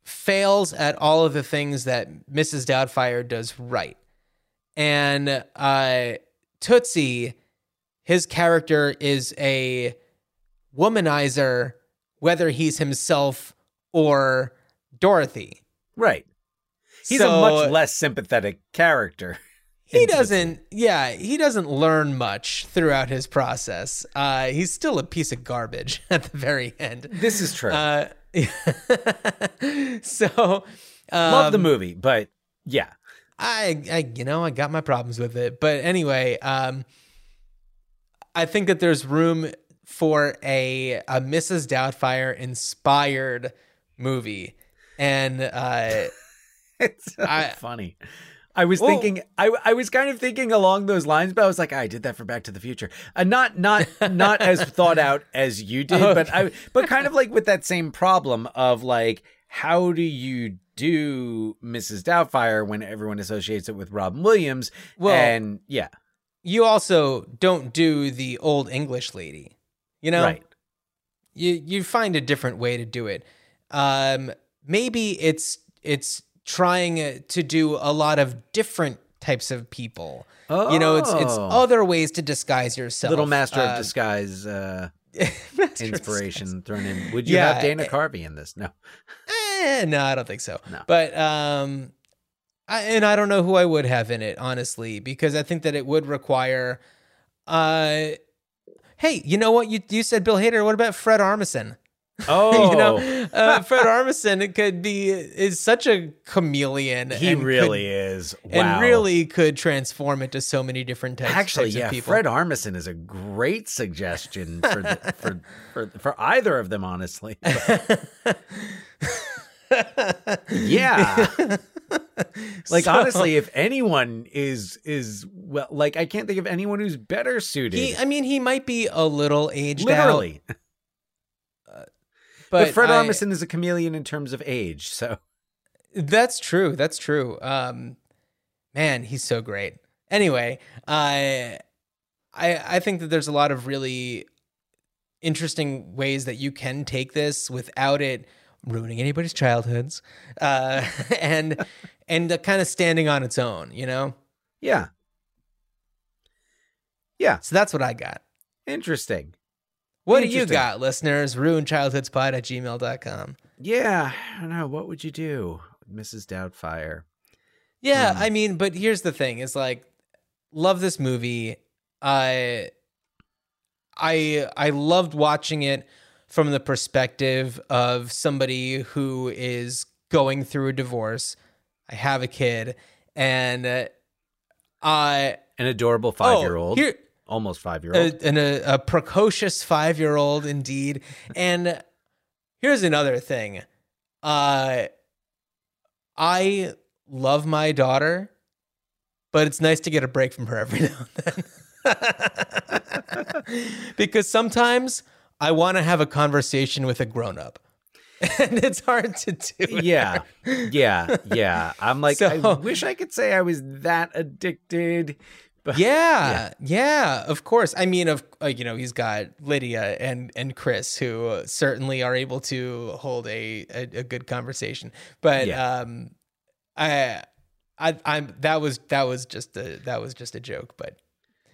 fails at all of the things that Mrs. Doubtfire does right. And uh, Tootsie, his character is a womanizer, whether he's himself or Dorothy. Right. He's So- a much less sympathetic character. [laughs] he doesn't yeah he doesn't learn much throughout his process uh he's still a piece of garbage [laughs] at the very end This is true. uh [laughs] so um, Love the movie, but yeah. I, I you know i got my problems with it. But anyway um i think that there's room for a a mrs doubtfire inspired movie. And uh [laughs] It's so I- funny. I was Well- thinking, I, I was kind of thinking along those lines, but I was like, I did that for Back to the Future, uh, not not [laughs] not as thought out as you did, but I but kind of like with that same problem of like, how do you do Mrs. Doubtfire when everyone associates it with Robin Williams? Well- and yeah, you also don't do the old english lady you know right, you you find a different way to do it. Um, maybe it's it's trying to do a lot of different types of people. You know, it's it's Oh. other ways to disguise yourself. little Master Uh, [laughs] of Disguise uh, Master of inspiration thrown in. Would you Yeah, have Dana eh, Carvey in this? No, [laughs] Eh, no, I don't think so. No. But um, I, and I don't know who I would have in it, honestly, because I think that it would require. Uh, hey, you know what? You you said Bill Hader. What about Fred Armisen? Oh, [laughs] you know, uh, Fred Armisen could be is such a chameleon. he really could, is. Wow. and really could transform into so many different types. Actually, types yeah, of people. Fred Armisen is a great suggestion for the, for, for for either of them, honestly. [laughs] [laughs] yeah. [laughs] like So- honestly, if anyone is is well, like I can't think of anyone who's better suited. He, I mean, he might be a little aged Literally, out, but, but, Fred I- Armisen is a chameleon in terms of age. So That's true. That's true. Um, man, he's so great. Anyway, I, I, I think that there's a lot of really interesting ways that you can take this without it ruining anybody's childhoods, uh, [laughs] and and uh, kind of standing on its own. You know. yeah, yeah, So that's what I got. interesting. What do you got, listeners? Ruinedchildhoodspod at gmail.com. Yeah, I don't know. What would you do, Mrs. Doubtfire? Yeah, Hmm. I mean, but here's the thing: is like, love this movie. I, I, I loved watching it from the perspective of somebody who is going through a divorce. I have a kid, and uh, I An adorable five year old, here almost five-year-old. and a, a precocious five year old indeed. And here's another thing. Uh, I love my daughter, but it's nice to get a break from her every [laughs] now and then. [laughs] because sometimes I want to have a conversation with a grown up. [laughs] And it's hard to do. yeah, yeah, yeah. I'm like, I wish I could say I was that addicted, but yeah, yeah, of course. I mean, of uh, you know, he's got Lydia and and Chris, who certainly are able to hold a a, a good conversation. But Yeah. um, I, I, I'm that was that was just a that was just a joke. But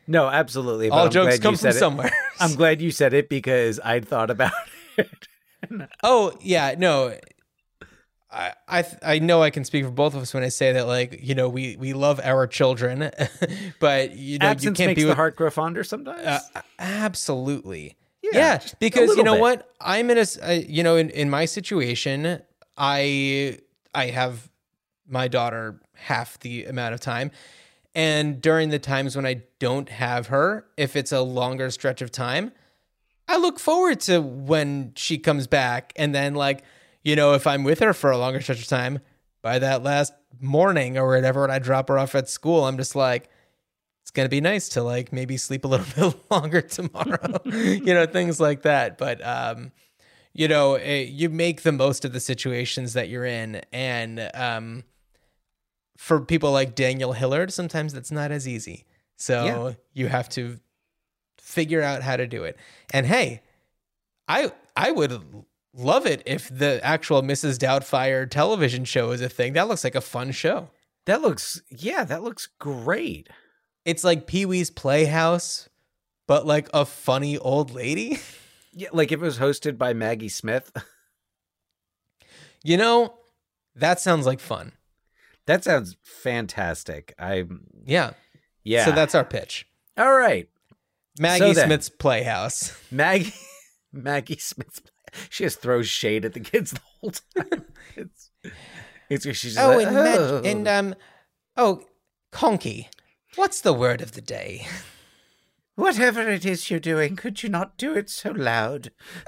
no, absolutely. All I'm jokes come from it. somewhere. I'm glad you said it because I'd thought about [laughs] it. oh yeah, no. I, I I know I can speak for both of us when I say that like you know we we love our children, [laughs] but you know Absence you can't be the with, heart grow fonder sometimes. Uh, absolutely. Yeah, Yeah, because you know bit. what? I'm in a uh, you know in in my situation, I I have my daughter half the amount of time. And during the times when I don't have her, if it's a longer stretch of time, I look forward to when she comes back. And then, like, you know, if I'm with her for a longer stretch of time, by that last morning or whatever, when I drop her off at school, I'm just like, it's gonna be nice to like maybe sleep a little [laughs] bit longer tomorrow, [laughs] you know, things like that. But um, you know, eh, you make the most of the situations that you're in, and um, for people like Daniel Hillard, sometimes that's not as easy. So Yeah. you have to figure out how to do it. And hey, I I would love it if the actual Mrs. Doubtfire television show is a thing. That looks like a fun show. that looks, yeah, that looks great. It's like Pee Wee's Playhouse, but like a funny old lady. [laughs] Yeah, like if it was hosted by Maggie Smith. You know, that sounds like fun. That sounds fantastic. I Yeah. yeah. So that's our pitch. all right. Maggie then- Smith's Playhouse. Maggie [laughs] Maggie Smith. She just throws shade at the kids the whole time. [laughs] It's it's she's just Oh, like, and Mag- "Oh." and um, oh, Conky. What's the word of the day? whatever it is you're doing, could you not do it so loud? [laughs]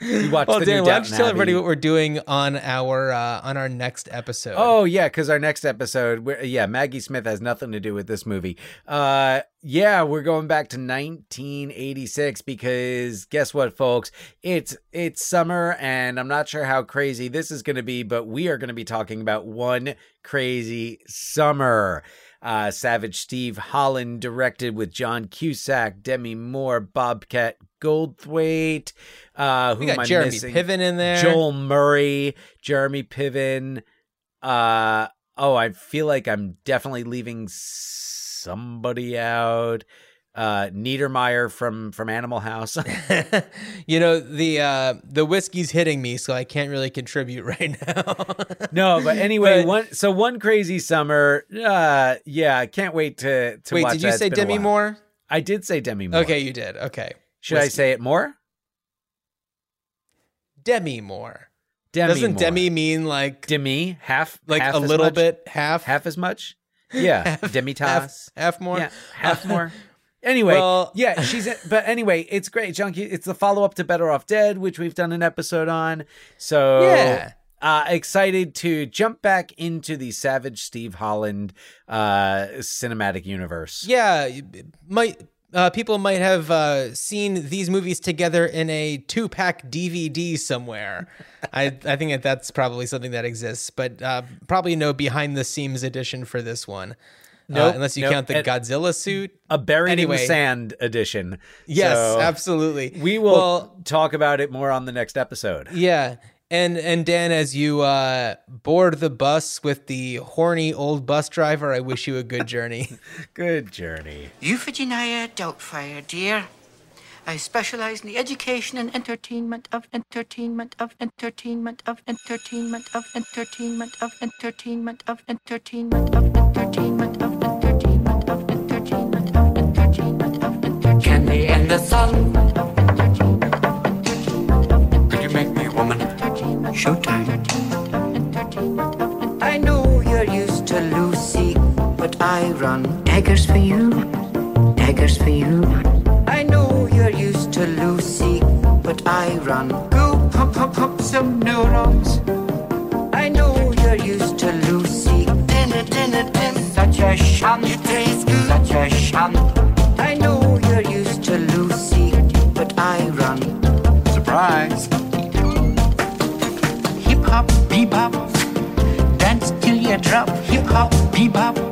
you watch Well, the Dan, why don't you tell everybody what we're doing on our uh, on our next episode? Oh yeah, because our next episode, we're, yeah, Maggie Smith has nothing to do with this movie. Uh, yeah, we're going back to 1986 because guess what, folks? It's it's summer, and I'm not sure how crazy this is going to be, but we are going to be talking about one crazy summer. Uh, Savage Steve Holland directed with John Cusack, Demi Moore, Bobcat Goldthwait. Uh, who we am got I Jeremy missing? Piven in there. Joel Murray, Jeremy Piven. Uh oh, I feel like I'm definitely leaving somebody out. Uh, Niedermeyer from from Animal House. [laughs] [laughs] You know the uh, the whiskey's hitting me, so I can't really contribute [laughs] right now. no, but anyway, But- one so one crazy summer. Uh, yeah, I can't wait to to Wait, watch did you that. Say Demi Moore? I did say Demi Moore. Okay, you did. Okay, should I say it more? Demi Moore. Demi Doesn't Moore. Demi mean like Demi half like half a little much? bit half half as much? Yeah, Demitas. half half more? Yeah, half more. Anyway, Well- yeah, she's. But anyway, it's great, Junkie. It's the follow up to Better Off Dead, which we've done an episode on. So Yeah. uh, excited to jump back into the Savage Steve Holland uh, cinematic universe. Yeah, might uh, people might have uh, seen these movies together in a two pack DVD somewhere. I I think that that's probably something that exists, but uh, probably no behind the scenes edition for this one. Uh, nope, uh, unless you nope. count the a, Godzilla suit. A buried anyway. in sand edition. Yes, so absolutely. We will well, talk about it more on the next episode. Yeah. And and Dan, as you uh, board the bus with the horny old bus driver, I wish you a good journey. [laughs] good journey. Euphegenia Doubtfire, dear. I specialize in the education and entertainment of entertainment of entertainment of entertainment of entertainment of entertainment of entertainment. Of entertainment. The sun. Could you make me a woman? Showtime. I know you're used to Lucy, but I run daggers for you, daggers for you. I know you're used to Lucy, but I run go pump pump pump some neurons. I know you're used to Lucy, dinner dinner dim, such a shunt. It tastes good, such a shunt. Surprise. Hip hop, bebop, dance till you drop. Hip hop, bebop